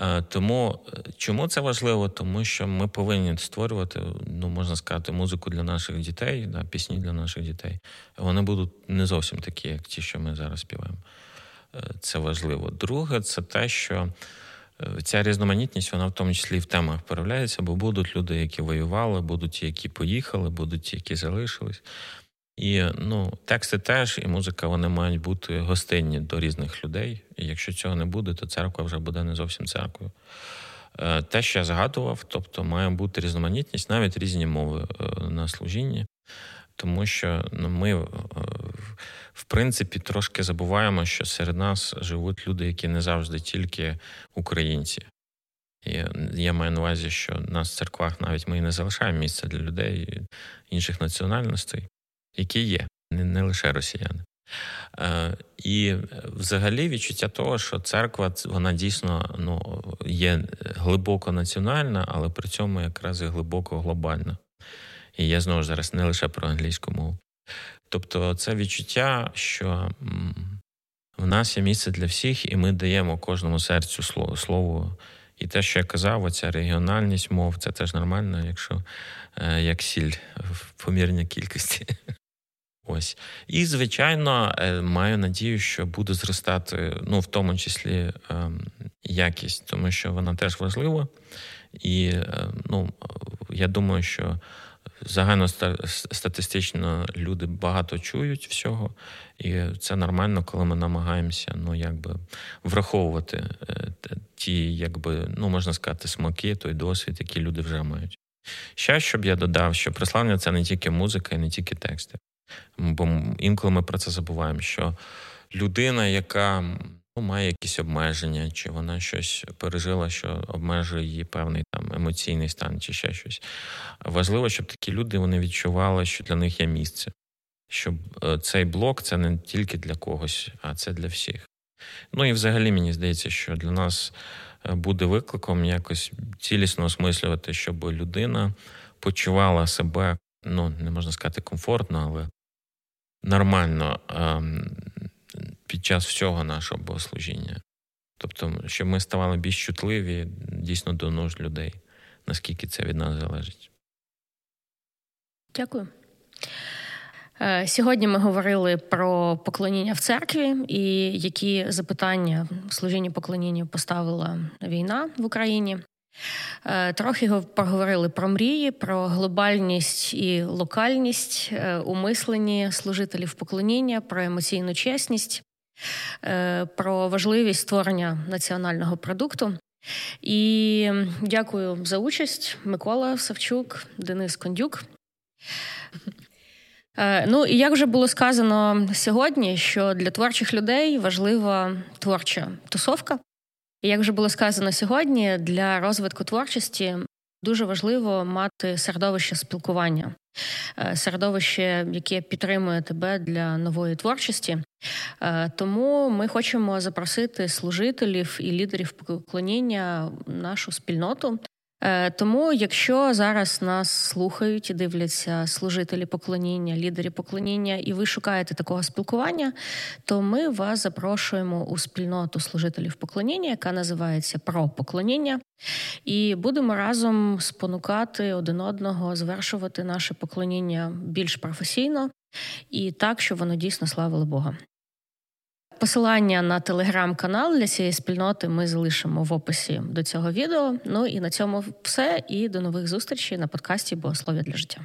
Е, тому е, чому це важливо? Тому що ми повинні створювати, ну можна сказати, музику для наших дітей, да, пісні для наших дітей. Вони будуть не зовсім такі, як ті, що ми зараз співаємо. Це важливо. Друге, це те, що ця різноманітність, вона в тому числі і в темах проявляється, бо будуть люди, які воювали, будуть ті, які поїхали, будуть ті, які залишились. І ну, тексти теж, і музика вони мають бути гостинні до різних людей. І якщо цього не буде, то церква вже буде не зовсім церквою. Е, те, що я згадував, тобто має бути різноманітність, навіть різні мови е, на служінні, тому що ну, ми, е, в принципі, трошки забуваємо, що серед нас живуть люди, які не завжди тільки українці. І Я маю на увазі, що в нас в церквах навіть ми і не залишаємо місце для людей інших національностей які є, не, лише росіяни. Е, І взагалі відчуття того, що церква вона дійсно ну, є глибоко національна, але при цьому якраз і глибоко глобальна. І я знову ж зараз не лише про англійську мову. Тобто, це відчуття, що в нас є місце для всіх, і ми даємо кожному серцю слово. І те, що я казав, оця регіональність мов, це теж нормально, якщо е, як сіль в помірній кількості. Ось. І, звичайно, е, маю надію, що буде зростати, ну, в тому числі, ем, якість, тому що вона теж важлива. І е, ну, я думаю, що загально статистично люди багато чують всього, і це нормально, коли ми намагаємося ну, якби, враховувати е, ті, якби, ну, можна сказати, смаки, той досвід, який люди вже мають. Ще щоб я додав, що прославлення це не тільки музика і не тільки тексти. Бо інколи ми про це забуваємо, що людина, яка ну, має якісь обмеження, чи вона щось пережила, що обмежує її певний там емоційний стан, чи ще щось. Важливо, щоб такі люди вони відчували, що для них є місце. Щоб е, цей блок це не тільки для когось, а це для всіх. Ну і взагалі мені здається, що для нас е, буде викликом якось цілісно осмислювати, щоб людина почувала себе, ну не можна сказати комфортно, але нормально ем, під час всього нашого богослужіння. Тобто, щоб ми ставали більш чутливі дійсно до нужд людей, наскільки це від нас залежить. Дякую. Е, сьогодні ми говорили про поклоніння в церкві і які запитання служіння поклоніння поставила війна в Україні. Е, трохи поговорили про мрії, про глобальність і локальність е, у мисленні служителів поклоніння, про емоційну чесність, е, про важливість створення національного продукту. І дякую за участь, Микола Савчук, Денис Кондюк. Ну і як вже було сказано сьогодні, що для творчих людей важлива творча тусовка. Як вже було сказано сьогодні, для розвитку творчості дуже важливо мати середовище спілкування, е, середовище, яке підтримує тебе для нової творчості. Е, тому ми хочемо запросити служителів і лідерів поклоніння нашу спільноту тому, якщо зараз нас слухають і дивляться служителі поклоніння, лідери поклоніння, і ви шукаєте такого спілкування, то ми вас запрошуємо у спільноту служителів поклоніння, яка називається Про поклоніння, і будемо разом спонукати один одного, звершувати наше поклоніння більш професійно. і так, щоб воно дійсно славило Бога. Посилання на телеграм-канал для цієї спільноти ми залишимо в описі до цього відео. Ну і на цьому все. І до нових зустрічей на подкасті Богослов'я для життя.